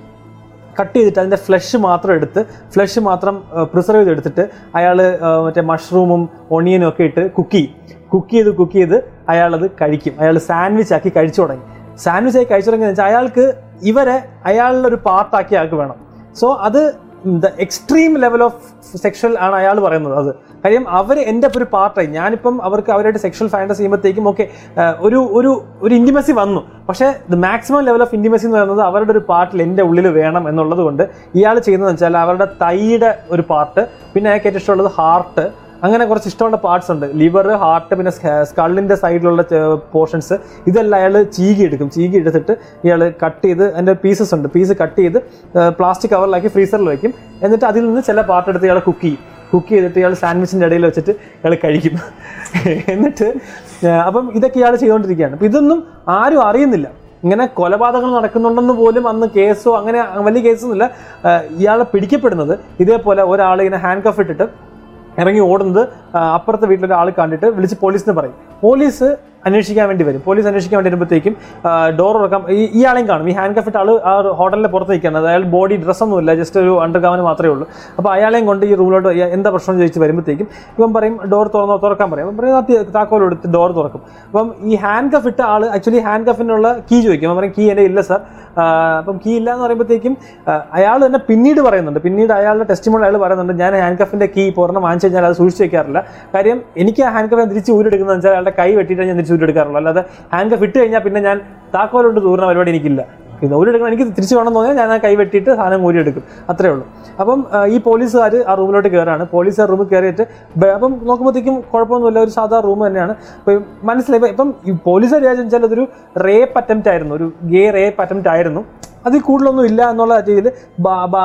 കട്ട് ചെയ്തിട്ട് അതിന്റെ ഫ്ലഷ് മാത്രം എടുത്ത് ഫ്ലഷ് മാത്രം പ്രിസർവ് ചെയ്തെടുത്തിട്ട് അയാൾ മറ്റേ മഷ്റൂമും ഒണിയനും ഒക്കെ ഇട്ട് കുക്ക് ചെയ്യും. കുക്ക് ചെയ്ത് കുക്ക് ചെയ്ത് അയാളത് കഴിക്കും. അയാൾ സാൻഡ്വിച്ച് ആക്കി കഴിച്ചു തുടങ്ങി. സാൻഡ്വിച്ച് ആക്കി കഴിച്ചു തുടങ്ങിയെന്ന് വെച്ചാൽ അയാൾക്ക് ഇവരെ അയാളുടെ ഒരു പാർട്ടാക്കി അയാൾക്ക് വേണം. സോ അത് the extreme level of sexual ആണ് അയാൾ പറയുന്നത്. അത് കാര്യം അവർ എന്റെ ഒരു പാർട്ടായി. ഞാനിപ്പം അവർക്ക് അവരായിട്ട് സെക്ഷൽ ഫാന്റസ് ചെയ്യുമ്പോഴത്തേക്കും ഓക്കെ ഒരു ഒരു ഒരു ഇന്റിമസി വന്നു. പക്ഷേ the maximum level of intimacy എന്ന് പറയുന്നത് അവരുടെ ഒരു പാർട്ടിൽ എന്റെ ഉള്ളിൽ വേണം എന്നുള്ളത് കൊണ്ട് ഇയാൾ ചെയ്യുന്നതെന്ന് വെച്ചാൽ അവരുടെ തൈയുടെ ഒരു പാർട്ട് പിന്നെ അയാൾക്ക് ഏറ്റവും ഇഷ്ടമുള്ളത് ഹാർട്ട് അങ്ങനെ കുറച്ച് ഇഷ്ടമുള്ള പാർട്സ് ഉണ്ട്. ലിവർ ഹാർട്ട് പിന്നെ സ്കള്ളിന്റെ സൈഡിലുള്ള പോർഷൻസ് ഇതെല്ലാം അയാൾ ചീകി എടുക്കും. ചീകി എടുത്തിട്ട് ഇയാൾ കട്ട് ചെയ്ത് അതിന്റെ പീസസ് ഉണ്ട്. പീസ് കട്ട് ചെയ്ത് പ്ലാസ്റ്റിക് കവറിലാക്കി ഫ്രീസറിൽ വയ്ക്കും എന്നിട്ട് അതിൽ നിന്ന് ചില പാർട്ട് എടുത്ത് ഇയാൾ കുക്ക് ചെയ്യും. കുക്ക് ചെയ്തിട്ട് ഇയാൾ സാൻഡ്വിച്ചിന്റെ ഇടയിൽ വെച്ചിട്ട് ഇയാൾ കഴിക്കും. എന്നിട്ട് അപ്പം ഇതൊക്കെ ഇയാൾ ചെയ്തുകൊണ്ടിരിക്കുകയാണ് അപ്പം ഇതൊന്നും ആരും അറിയുന്നില്ല. ഇങ്ങനെ കൊലപാതകങ്ങൾ നടക്കുന്നുണ്ടെന്ന് പോലും അന്ന് കേസോ അങ്ങനെ വലിയ കേസൊന്നുമില്ല. ഇയാളെ പിടിക്കപ്പെടുന്നത് ഇതേപോലെ ഒരാൾ ഇങ്ങനെ ഹാൻഡ് കഫ് ഇട്ടിട്ട് ഇറങ്ങി ഓടുന്നത് അപ്പുറത്തെ വീട്ടിലൊരാൾ കണ്ടിട്ട് വിളിച്ച് പോലീസിന് പറയും. പോലീസ് അന്വേഷിക്കാൻ വേണ്ടി വരും. പോലീസ് അന്വേഷിക്കാൻ വേണ്ടി വരുമ്പോഴത്തേക്കും ഡോർ ഉറക്കം ഈ ഇയാളെയും കാണും. ഈ ഹാൻഡ് കഫിട്ട് ആൾ ആ ഹോട്ടലിന്റെ പുറത്തേക്കാണ് അയാൾ ബോഡി ഡ്രസ്സൊന്നുമില്ല ജസ്റ്റ് ഒരു അണ്ടർ അണ്ടർഗാവന് മാത്രമേ ഉള്ളൂ. അപ്പോൾ അയാളെയും കൊണ്ട് ഈ റൂമിലോട്ട് "യ- എന്താ പ്രശ്നം ചോദിച്ച് വരുമ്പോഴത്തേക്കും ഇവൻ പറയും ഡോർ തുറന്നോ തുറക്കാൻ പറയും. അപ്പം പറയും താക്കോൽ എടുത്ത് ഡോർ തുറക്കും. അപ്പം ഈ ഹാൻഡ് കഫ് ഇട്ട ആൾ ആക്ച്വലി ഹാൻഡ് കഫിനുള്ള കീ ചോദിക്കും. അപ്പം പറയും കീ എന്റെ ഇല്ല സാർ അപ്പം കീ ഇല്ല എന്ന് പറയുമ്പോഴത്തേക്കും അയാൾ തന്നെ പിന്നീട് പറയുന്നുണ്ട്. പിന്നീട് അയാളുടെ ടെസ്റ്റിമോൾ അയാൾ പറയുന്നുണ്ട് ഞാൻ ഹാൻഡ് കഫിന്റെ കീ പൂർണം വാങ്ങിച്ചു കഴിഞ്ഞാൽ അത് സൂക്ഷിച്ച് വെക്കാറില്ല. കാര്യം എനിക്ക് ആ ഹാൻഡ് കഫ് തിരിച്ച് ഊരെടുക്കുന്നത് വെച്ചാൽ അയാളുടെ കൈ വെട്ടിയിട്ട് ഞാൻ തിരിച്ച് ഊരെടുക്കാറുള്ളൂ അല്ലാതെ ആങ്കർ ഫിറ്റ് കഴിഞ്ഞാൽ പിന്നെ ഞാൻ താക്കോലോട്ട് തൂർന്ന പരിപാടി എനിക്കില്ല. ഇത് ഊരി എടുക്കണം എനിക്ക് തിരിച്ചു വേണം എന്ന് പറഞ്ഞാൽ ഞാൻ ആ കൈ വെട്ടിയിട്ട് സാധനം ഊരി എടുക്കും. അത്രേ ഉള്ളൂ. അപ്പം ഈ പോലീസുകാർ ആ റൂമിലോട്ട് കയറാണ് ആ റൂമിൽ കയറിയിട്ട് അപ്പം നോക്കുമ്പോഴത്തേക്കും കുഴപ്പമൊന്നുമില്ല. ഒരു സാധാ റൂം തന്നെയാണ്. അപ്പം മനസ്സിലായി. ഇപ്പം- ഇപ്പം ഈ പോലീസ് വിചാരിച്ചു വെച്ചാൽ അതൊരു റേപ്പ് അറ്റംപ്റ്റ് ആയിരുന്നു. ഒരു ഗേ റേപ്പ് അറ്റംപ്റ്റ് ആയിരുന്നു. അതിൽ കൂടുതലൊന്നും ഇല്ല എന്നുള്ള രീതിയിൽ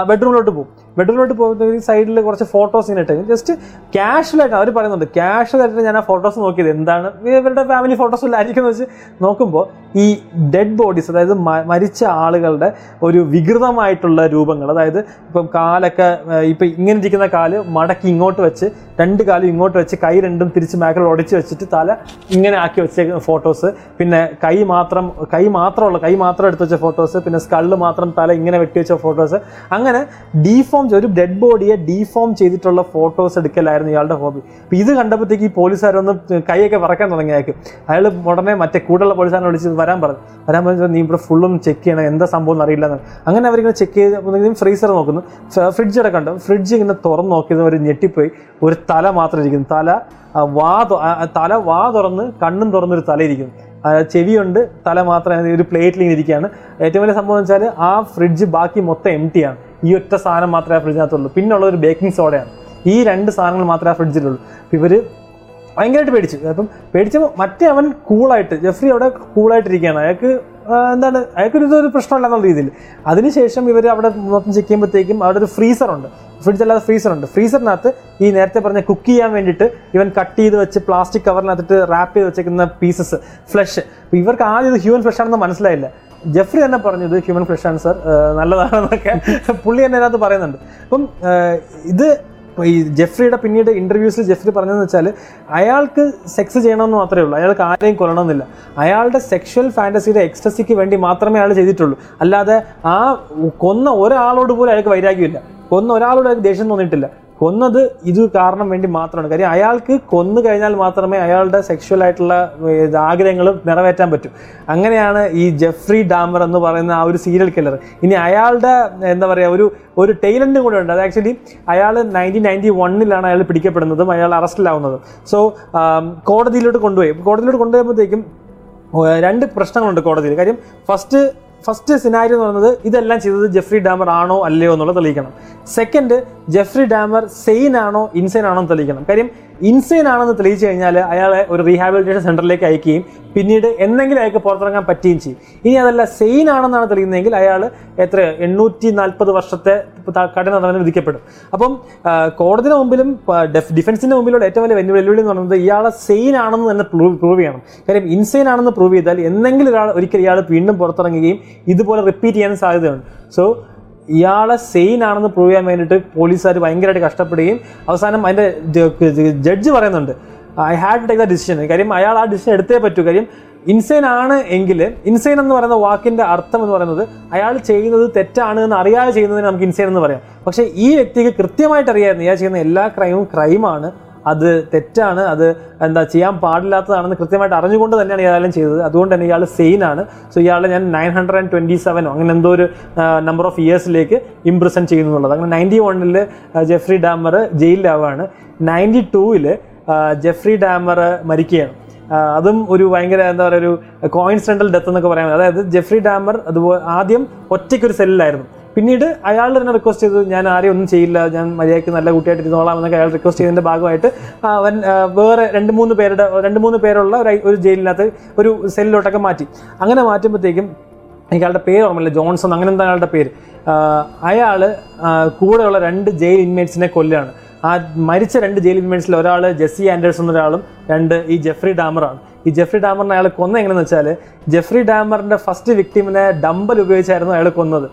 ബെഡ്റൂമിലോട്ട് പോകും. ബെഡ്റൂമിലോട്ട് പോകുന്ന സൈഡിൽ കുറച്ച് ഫോട്ടോസ് ഇങ്ങനെ ഇട്ടേക്കും. ജസ്റ്റ് ക്യാഷ്വലായിട്ട് അവർ പറയുന്നുണ്ട്. ക്യാഷ്വലായിട്ട് ഞാൻ ആ ഫോട്ടോസ് നോക്കിയത് എന്താണ്? ഇവരുടെ ഫാമിലി ഫോട്ടോസ് എന്ന് വെച്ച് നോക്കുമ്പോൾ ഈ ഡെഡ് ബോഡീസ് അതായത് മരിച്ച ആളുകളുടെ ഒരു വികൃതമായിട്ടുള്ള രൂപങ്ങൾ അതായത് ഇപ്പം കാലൊക്കെ ഇപ്പം ഇങ്ങനെ ഇരിക്കുന്ന കാൽ മടക്കി ഇങ്ങോട്ട് വെച്ച് രണ്ട് കാലും ഇങ്ങോട്ട് വെച്ച് കൈ രണ്ടും തിരിച്ച് മേഖല ഒടിച്ച് വെച്ചിട്ട് തല ഇങ്ങനെ ആക്കി വെച്ച ഫോട്ടോസ് പിന്നെ കൈ മാത്രം കൈ മാത്രമുള്ള കൈ മാത്രം എടുത്ത് വെച്ച ഫോട്ടോസ് പിന്നെ സ്കള്ള് മാത്രം തല ഇങ്ങനെ വെട്ടി വെച്ച ഫോട്ടോസ് അങ്ങനെ ഡീഫോം ഒരു ഡെഡ് ബോഡിയെ ഡീഫോം ചെയ്തിട്ടുള്ള ഫോട്ടോസ് എടുക്കലായിരുന്നു ഇയാളുടെ ഹോബി അപ്പോൾ ഇത് കണ്ടപ്പോഴത്തേക്ക് ഈ പോലീസുകാരൊന്ന് കൈയൊക്കെ വറക്കാൻ തുടങ്ങിയായിരിക്കും അയാൾ ഉടനെ മറ്റേ കൂടുതലുള്ള പോലീസുകാരനെ വിളിച്ച് വരാൻ പറഞ്ഞു. വരാൻ പറഞ്ഞു നീ ഇവിടെ ഫുള്ളും ചെക്ക് ചെയ്യണം എന്താ സംഭവം എന്ന് അറിയില്ല എന്ന്. അങ്ങനെ അവരിങ്ങനെ ചെക്ക് ചെയ്ത് ഫ്രീസർ നോക്കുന്നു. ഫ്രിഡ്ജ് അടക്കം കണ്ടു. ഫ്രിഡ്ജ് ഇങ്ങനെ തുറന്ന് നോക്കിയത് ഒരു ഞെട്ടിപ്പോയി. ഒരു തല മാത്രം ഇരിക്കുന്നു. തല വാ തല വാ തുറന്ന് കണ്ണും തുറന്നൊരു തല ഇരിക്കുന്നു ചെവിയുണ്ട്. തല മാത്രം ഒരു പ്ലേറ്റിൽ ഇരിക്കുകയാണ്. ഏറ്റവും വലിയ സംഭവം വെച്ചാൽ ആ ഫ്രിഡ്ജ് ബാക്കി മൊത്തം എം ആണ്. ഈ ഒറ്റ സാധനം മാത്രമേ ഫ്രിഡ്ജിനകത്തുള്ളൂ. പിന്നുള്ള ഒരു ബേക്കിംഗ് സോഡയാണ് ഈ രണ്ട് സാധനങ്ങൾ മാത്രമേ ആ ഫ്രിഡ്ജിലുള്ളൂ. ഇവർ ഭയങ്കരമായിട്ട് പേടിച്ചു. അപ്പം പേടിച്ചപ്പോൾ മറ്റേ അവൻ കൂളായിട്ട് ജെഫ്രി അവിടെ കൂളായിട്ടിരിക്കുകയാണ്. അയാൾക്ക് എന്താണ് അയാൾക്കൊരു ഇതൊരു പ്രശ്നമല്ല എന്നുള്ള രീതിയിൽ. അതിനുശേഷം ഇവർ അവിടെ മൊത്തം ചെക്ക് ചെയ്യുമ്പോഴത്തേക്കും അവിടെ ഒരു ഫ്രീസറുണ്ട് ഫ്രിഡ്ജ് അല്ലാതെ ഫ്രീസർ ഉണ്ട്. ഫ്രീസറിനകത്ത് ഈ നേരത്തെ പറഞ്ഞ കുക്ക് ചെയ്യാൻ വേണ്ടിയിട്ട് ഇവൻ കട്ട് ചെയ്ത് വെച്ച് പ്ലാസ്റ്റിക് കവറിനകത്തിട്ട് റാപ്പ് ചെയ്ത് വെച്ചേക്കുന്ന പീസസ് ഫ്ലഷ് ഇവർക്ക് ആദ്യം ഇത് ഹ്യൂമൻ ഫ്ലഷ് ആണെന്ന് മനസ്സിലായില്ല. ജെഫ്രി തന്നെ പറഞ്ഞത് ഹ്യൂമൻ ഫ്ലഷ് ആണ് സർ നല്ലതാണെന്നൊക്കെ പുള്ളി തന്നെ അതിനകത്ത് പറയുന്നുണ്ട്. അപ്പം ഇത് ഈ ജെഫ്രിയുടെ പിന്നീട് ഇന്റർവ്യൂസിൽ ജെഫ്രി പറഞ്ഞതെന്ന് വെച്ചാൽ അയാൾക്ക് സെക്സ് ചെയ്യണമെന്ന് മാത്രമേ ഉള്ളൂ. അയാൾക്ക് ആരെയും കൊല്ലണമെന്നില്ല. അയാളുടെ സെക്ഷൽ ഫാന്റസിയുടെ എക്സ്റ്റസിക്ക് വേണ്ടി മാത്രമേ അയാൾ ചെയ്തിട്ടുള്ളൂ. അല്ലാതെ ആ കൊന്ന ഒരാളോട് പോലും അയാൾക്ക് വൈരാഗ്യമില്ല. കൊന്ന ഒരാളോട് അയാൾക്ക് ദേഷ്യം തോന്നിയിട്ടില്ല. കൊന്നത് ഇത് കാരണം വേണ്ടി മാത്രമാണ്. കാര്യം അയാൾക്ക് കൊന്നു കഴിഞ്ഞാൽ മാത്രമേ അയാളുടെ സെക്ഷൽ ആയിട്ടുള്ള ആഗ്രഹങ്ങൾ നിറവേറ്റാൻ പറ്റൂ. അങ്ങനെയാണ് ഈ ജെഫ്രി ഡാമർ എന്ന് പറയുന്ന ആ ഒരു സീരിയൽ കില്ലർ ഇനി അയാളുടെ എന്താ പറയുക ഒരു ഒരു ടൈലന്റും കൂടെ ഉണ്ട്. അത് ആക്ച്വലി അയാൾ നയന്റീൻ നയന്റി വണ്ണിലാണ് അയാൾ പിടിക്കപ്പെടുന്നതും അയാൾ അറസ്റ്റിലാവുന്നതും. സോ കോടതിയിലോട്ട് കൊണ്ടുപോയി. കോടതിയിലോട്ട് കൊണ്ടുപോയപ്പോഴത്തേക്കും രണ്ട് പ്രശ്നങ്ങളുണ്ട് കോടതിയിൽ. കാര്യം ഫസ്റ്റ് ഫസ്റ്റ് സിനാരി എന്ന് പറയുന്നത് ഇതെല്ലാം ചെയ്തത് ജെഫ്രി ഡാമർ ആണോ അല്ലയോ എന്നുള്ളത് തെളിയിക്കണം. സെക്കൻഡ് ജെഫ്രി ഡാമർ സെയിൻ ആണോ ഇൻസൈൻ ആണോ എന്ന് തെളിയിക്കണം. കാര്യം ഇൻസൈൻ ആണെന്ന് തെളിയിച്ചു കഴിഞ്ഞാൽ അയാളെ ഒരു റീഹാബിലിറ്റേഷൻ സെന്ററിലേക്ക് അയക്കുകയും പിന്നീട് എന്തെങ്കിലും അയാൾക്ക് പുറത്തിറങ്ങാൻ പറ്റുകയും ചെയ്യും. ഇനി അതല്ല സെയിൻ ആണെന്നാണ് തെളിയുന്നതെങ്കിൽ അയാൾ എത്ര എണ്ണൂറ്റി നാൽപ്പത് വർഷത്തെ കഠിന തടവിന് വിധിക്കപ്പെടും. അപ്പം കോടതിയുടെ മുമ്പിലും ഡിഫൻസിന്റെ മുമ്പിലുള്ള ഏറ്റവും വലിയ വെല്ലു- വെല്ലുവിളി എന്ന് പറയുന്നത് ഇയാളെ സെയിൻ ആണെന്ന് തന്നെ പ്രൂവ് ചെയ്യണം. കാര്യം ഇൻസെയിൻ ആണെന്ന് പ്രൂവ് ചെയ്താൽ എന്തെങ്കിലും ഒരാൾ ഒരിക്കൽ ഇയാൾ വീണ്ടും പുറത്തിറങ്ങുകയും ഇതുപോലെ റിപ്പീറ്റ് ചെയ്യാൻ സാധ്യതയുണ്ട്. സോ ഇയാളെ സെയിൻ ആണെന്ന് പ്രൂവ് ചെയ്യാൻ വേണ്ടിയിട്ട് പോലീസുകാർ ഭയങ്കരമായിട്ട് കഷ്ടപ്പെടുകയും അവസാനം അതിന്റെ ജഡ്ജ് പറയുന്നുണ്ട്. I had to take the decision കാര്യം അയാൾ ആ ഡിസിഷൻ എടുത്തേ പറ്റൂ. കാര്യം ഇൻസൈൻ ആണ് എങ്കിൽ ഇൻസൈൻ എന്ന് പറയുന്ന വാക്കിന്റെ അർത്ഥം എന്ന് പറയുന്നത് അയാൾ ചെയ്യുന്നത് തെറ്റാണ് എന്ന് അറിയാതെ ചെയ്യുന്നതിന് നമുക്ക് ഇൻസൈൻ എന്ന് പറയാം. പക്ഷേ ഈ വ്യക്തിക്ക് കൃത്യമായിട്ട് അറിയായിരുന്നു ഇയാൾ ചെയ്യുന്ന എല്ലാ ക്രൈമും ക്രൈമാണ് അത് തെറ്റാണ് അത് എന്താ ചെയ്യാൻ പാടില്ലാത്തതാണെന്ന് കൃത്യമായിട്ട് അറിഞ്ഞുകൊണ്ട് തന്നെയാണ് ഇയാളും ചെയ്തത്. അതുകൊണ്ട് തന്നെ ഇയാൾ സെയിൻ ആണ്. സോ ഇയാളെ ഞാൻ നയൻ ഹൺഡ്രഡ് ആൻഡ് ട്വന്റി സെവനോ അങ്ങനെ എന്തോ ഒരു നമ്പർ ഓഫ് ഇയേഴ്സിലേക്ക് ഇംപ്രസൻ ചെയ്യുന്നു എന്നുള്ളത്. അങ്ങനെ നയന്റി വണ്ണിൽ ജെഫ്രി ഡാമർ ജയിലിലാവാണ് നയന്റി ടൂവിൽ ജെഫ്രി ഡാമർ മരിക്കുകയാണ്. അതും ഒരു ഭയങ്കര എന്താ പറയുക ഒരു കോയിൻസിഡന്റൽ ഡെത്ത് എന്നൊക്കെ പറയാൻ അതായത് ജെഫ്രി ഡാമർ അതുപോലെ ആദ്യം ഒറ്റയ്ക്ക് ഒരു സെല്ലിലായിരുന്നു പിന്നീട് അയാൾ തന്നെ റിക്വസ്റ്റ് ചെയ്തു ഞാൻ ആരെയും ഒന്നും ചെയ്യില്ല ഞാൻ മര്യാദയ്ക്ക് നല്ല കുട്ടിയായിട്ട് ഇരുന്നോളാം എന്നൊക്കെ അയാൾ റിക്വസ്റ്റ് ചെയ്തതിന്റെ ഭാഗമായിട്ട് അവൻ വേറെ രണ്ട് മൂന്ന് പേരുടെ രണ്ട് മൂന്ന് പേരുള്ള ഒരു ജയിലിനകത്ത് ഒരു സെല്ലിലോട്ടൊക്കെ മാറ്റി. അങ്ങനെ മാറ്റുമ്പോഴത്തേക്കും എനിക്ക് അയാളുടെ പേര് ഓർമ്മയില്ല ജോൺസൺ അങ്ങനെ എന്താ അയാളുടെ പേര്? അയാൾ കൂടെയുള്ള രണ്ട് ജയിൽ ഇൻമേറ്റ്സിനെ കൊല്ലാണ് ആ മരിച്ച രണ്ട് ജയിൽ ഇൻമേറ്റ്സിൽ ഒരാൾ ജെസ്സി ആൻഡേഴ്സൺ എന്നൊരാളും രണ്ട് ഈ ജെഫ്രി ഡാമറാണ്. ഈ ജെഫ്രി ഡാമറിനെ അയാൾ കൊന്ന എങ്ങനെയെന്ന് വെച്ചാൽ ജെഫ്രി ഡാമറിന്റെ ഫസ്റ്റ് വിക്ടിമിനെ ഡമ്പൽ ഉപയോഗിച്ചായിരുന്നു അയാൾ കൊന്നത്.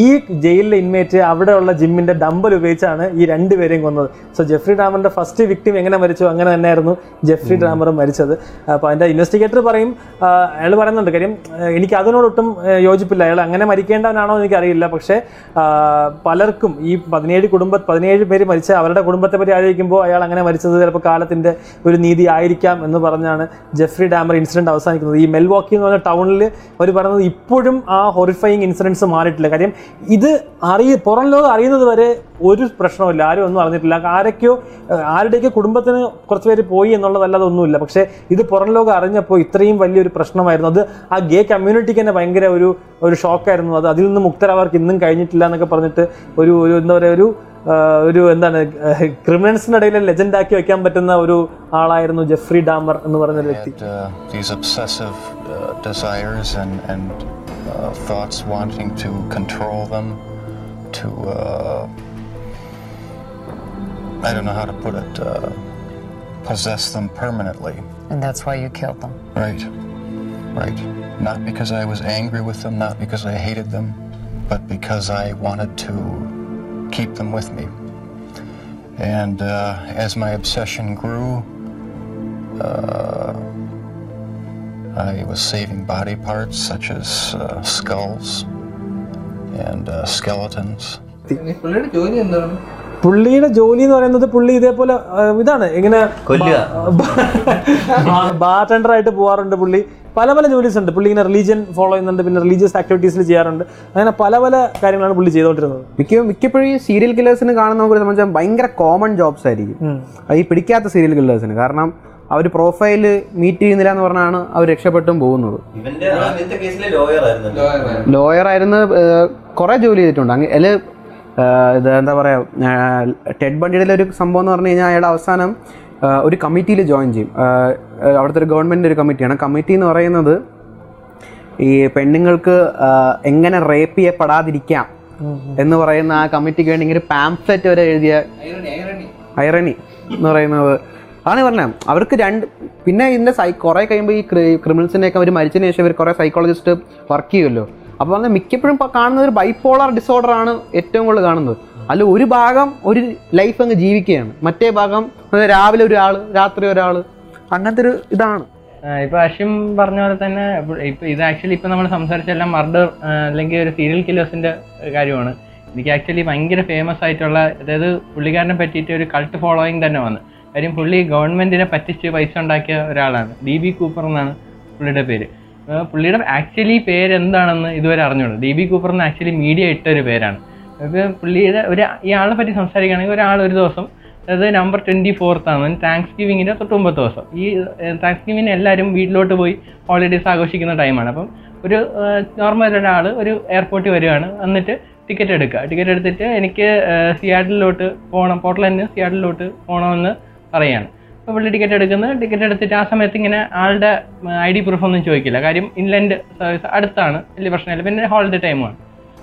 ഈ ജയിലിലെ ഇൻമേറ്റ് അവിടെയുള്ള ജിമ്മിന്റെ ഡമ്പൽ ഉപയോഗിച്ചാണ് ഈ രണ്ടുപേരെയും കൊന്നത്. സോ ജെഫ്രി ഡാമറിന്റെ ഫസ്റ്റ് വിക്ടിം എങ്ങനെ മരിച്ചു? അങ്ങനെ തന്നെയായിരുന്നു ജെഫ്രി ഡാമർ മരിച്ചത്. അപ്പോൾ അതിന്റെ ഇൻവെസ്റ്റിഗേറ്റർ പറയും അയാൾ പറയുന്നുണ്ട് കാര്യം എനിക്ക് അതിനോടൊട്ടും യോജിപ്പില്ല. അയാൾ അങ്ങനെ മരിക്കേണ്ടവനാണോ എന്ന് എനിക്കറിയില്ല. പക്ഷേ പലർക്കും ഈ പതിനേഴ് കുടുംബ പതിനേഴ് പേര് മരിച്ച അവരുടെ കുടുംബത്തെ പറ്റി ആലോചിക്കുമ്പോൾ അയാൾ അങ്ങനെ മരിച്ചത് ചിലപ്പോൾ കാലത്തിന്റെ ഒരു നീതി ആയിരിക്കാം എന്ന് പറഞ്ഞാണ് ജെഫ്രി ഡാമർ ഇൻസിഡന്റ് അവസാനിക്കുന്നത്. ഈ മെൽവാക്കി എന്ന് പറഞ്ഞ ടൗണിൽ അവർ പറയുന്നത് ഇപ്പോഴും ആ ഹൊറിഫയിങ് ഇൻസിഡൻസ് മാറിയിട്ടില്ല. കാര്യം ഇത് അറിയ പുറം ലോകം അറിയുന്നത് വരെ ഒരു പ്രശ്നമില്ല ആരും ഒന്നും അറിഞ്ഞിട്ടില്ല. ആരൊക്കെയോ ആരുടെയൊക്കെ കുടുംബത്തിന് കുറച്ച് പേര് പോയി എന്നുള്ളതല്ലാതെ ഒന്നുമില്ല. പക്ഷേ ഇത് പുറം ലോകം അറിഞ്ഞപ്പോൾ ഇത്രയും വലിയൊരു പ്രശ്നമായിരുന്നു. അത് ആ ഗേ കമ്മ്യൂണിറ്റിക്ക് തന്നെ ഭയങ്കര ഒരു ഒരു ഷോക്കായിരുന്നു അത് അതിൽ നിന്ന് മുക്തരാവർക്ക് ഇന്നും കഴിഞ്ഞിട്ടില്ല എന്നൊക്കെ പറഞ്ഞിട്ട് ഒരു ഒരു എന്താ പറയുക ഒരു ഒരു എന്താണ് ക്രിമിനൽസിന്റെ ഇടയിൽ ലെജൻഡ് ആക്കി വെക്കാൻ പറ്റുന്ന ഒരു ആളായിരുന്നു ജെഫ്രി ഡാമർ എന്ന് പറഞ്ഞ ഒരു വ്യക്തി had uh, these obsessive uh, desires and, and uh, thoughts wanting to control them, to, uh, I don't know how to put it, uh, possess them permanently. And that's why you killed them. Right, right. Not because I was angry with them, not because I hated them, but because I wanted to keep them with me. And uh, as my obsession grew, uh, I was saving body parts such as uh, skulls and uh, skeletons. പുള്ളിയുടെ ജോലി എന്ന് പറയുന്നത് പുള്ളി ഇതേപോലെ ഇതാണ് ഇങ്ങനെ bartender bar ആയിട്ട് പോകാറുണ്ട് പുള്ളി. പല പല ജോലീസ് ഉണ്ട്. പുള്ളി ഇങ്ങനെ റിലീജിയൻ ഫോളോ ചെയ്യുന്നുണ്ട് പിന്നെ റിലീജിയസ് ആക്ടിവിറ്റീസിൽ ചെയ്യാറുണ്ട്. അങ്ങനെ പല പല കാര്യങ്ങളാണ് പുള്ളി ചെയ്തുകൊണ്ടിരുന്നത് മിക്ക മിക്കപ്പോഴും ഈ സീരിയൽ കില്ലേഴ്സിന് കാണുന്ന നമുക്ക് സംബന്ധിച്ചാൽ ഭയങ്കര കോമൺ ജോബ്സ് ആയിരിക്കും. അത് ഈ പിടിക്കാത്ത സീരിയൽ കില്ലേഴ്സിന് കാരണം അവർ പ്രൊഫൈൽ മീറ്റ് ചെയ്യുന്നില്ല എന്ന് പറഞ്ഞാണ് അവർ രക്ഷപ്പെട്ടും പോകുന്നത്. ലോയർ ആയിരുന്നു ലോയർ ആയിരുന്നു കുറെ ജോലി ചെയ്തിട്ടുണ്ട്. അതിൽ ഇത് എന്താ പറയുക ടെഡ് ബണ്ടിയുടെ ഒരു സംഭവം എന്ന് പറഞ്ഞു കഴിഞ്ഞാൽ അയാളുടെ അവസാനം ഒരു കമ്മിറ്റിയിൽ ജോയിൻ ചെയ്യും. അവിടുത്തെ ഒരു ഗവൺമെന്റിന്റെ ഒരു കമ്മിറ്റിയാണ്. കമ്മിറ്റി എന്ന് പറയുന്നത് ഈ പെണ്ണുങ്ങൾക്ക് എങ്ങനെ റേപ്പ് ചെയ്യപ്പെടാതിരിക്കാം എന്ന് പറയുന്ന ആ കമ്മിറ്റിക്ക് വേണ്ടി ഇങ്ങനെ പാംഫ്ലെറ്റ് വരെ എഴുതിയ ഐറണി എന്ന് പറയുന്നത്. അതാണ് പറഞ്ഞത്. അവർക്ക് രണ്ട് പിന്നെ ഇതിന്റെ സൈ കുറേ കഴിയുമ്പോൾ ഈ ക്രിമിനൽസിനെയൊക്കെ അവർ മരിച്ചതിന് ശേഷം ഇവർ കുറേ സൈക്കോളജിസ്റ്റ് വർക്ക് ചെയ്യുമല്ലോ അപ്പോൾ പറഞ്ഞാൽ മിക്കപ്പോഴും കാണുന്നത് ഒരു ബൈപ്പോളർ ഡിസോർഡർ ആണ് ഏറ്റവും കൂടുതൽ കാണുന്നത്. അല്ല ഒരു ഭാഗം ഒരു ലൈഫ് അങ്ങ് ജീവിക്കുകയാണ്. മറ്റേ ഭാഗം രാവിലെ ഒരാൾ രാത്രി ഒരാൾ അങ്ങനത്തെ ഒരു ഇതാണ്. ഇപ്പൊ അഷിം പറഞ്ഞ പോലെ തന്നെ ഇപ്പൊ- ഇത് ആക്ച്വലി ഇപ്പൊ നമ്മൾ സംസാരിച്ചെല്ലാം മർഡർ അല്ലെങ്കിൽ ഒരു സീരിയൽ കില്ലേഴ്സിന്റെ കാര്യമാണ്. എനിക്ക് ആക്ച്വലി ഭയങ്കര ഫേമസ് ആയിട്ടുള്ള അതായത് പുള്ളിക്കാരനെ പറ്റിയിട്ട് ഒരു കൾട്ട് ഫോളോയിങ് തന്നെ വന്നു. കാര്യം പുള്ളി ഗവൺമെന്റിനെ പറ്റിച്ച് പൈസ ഉണ്ടാക്കിയ ഒരാളാണ്. ഡി ബി കൂപ്പർ എന്നാണ് പുള്ളിയുടെ പേര്. പുള്ളിയുടെ ആക്ച്വലി പേര് എന്താണെന്ന് ഇതുവരെ അറിഞ്ഞോളൂ ഡി ബി കൂപ്പർ എന്ന് ആക്ച്വലി മീഡിയ ഇട്ട ഒരു പേരാണ്. അപ്പോൾ പുള്ളിയുടെ ഒരു ഇയാളെ പറ്റി സംസാരിക്കുകയാണെങ്കിൽ ഒരാൾ ഒരു ദിവസം അതായത് നമ്പർ ട്വന്റി ആണ്. താങ്ക്സ് ഗിവിങ്ങിന്റെ തൊട്ടുമ്പത്തെ ദിവസം. ഈ താങ്ക്സ് ഗിവിങ്ങിന് എല്ലാവരും വീട്ടിലോട്ട് പോയി ഹോളിഡേയ്സ് ആഘോഷിക്കുന്ന ടൈമാണ് അപ്പം ഒരു നോർമൽ ഒരാൾ ഒരു എയർപോർട്ടിൽ വരികയാണ് എന്നിട്ട് ടിക്കറ്റ് എടുക്കുക. ടിക്കറ്റ് എടുത്തിട്ട് എനിക്ക് സിയാഡിലോട്ട് പോകണം പോർട്ട്ലൻഡിന് സിയാഡിലോട്ട് പോകണമെന്ന് പറയുകയാണ് പുള്ളി ടിക്കറ്റ് എടുക്കുന്നത് ടിക്കറ്റ് എടുത്തിട്ട് ആ സമയത്ത് ഇങ്ങനെ ആളുടെ ഐ ഡി പ്രൂഫ് ഒന്നും ചോദിക്കില്ല. കാര്യം ഇൻലൻഡ് സർവീസ് അടുത്താണ്. വലിയ പ്രശ്നമില്ല. പിന്നെ ഹോളിഡേ ടൈമാണ്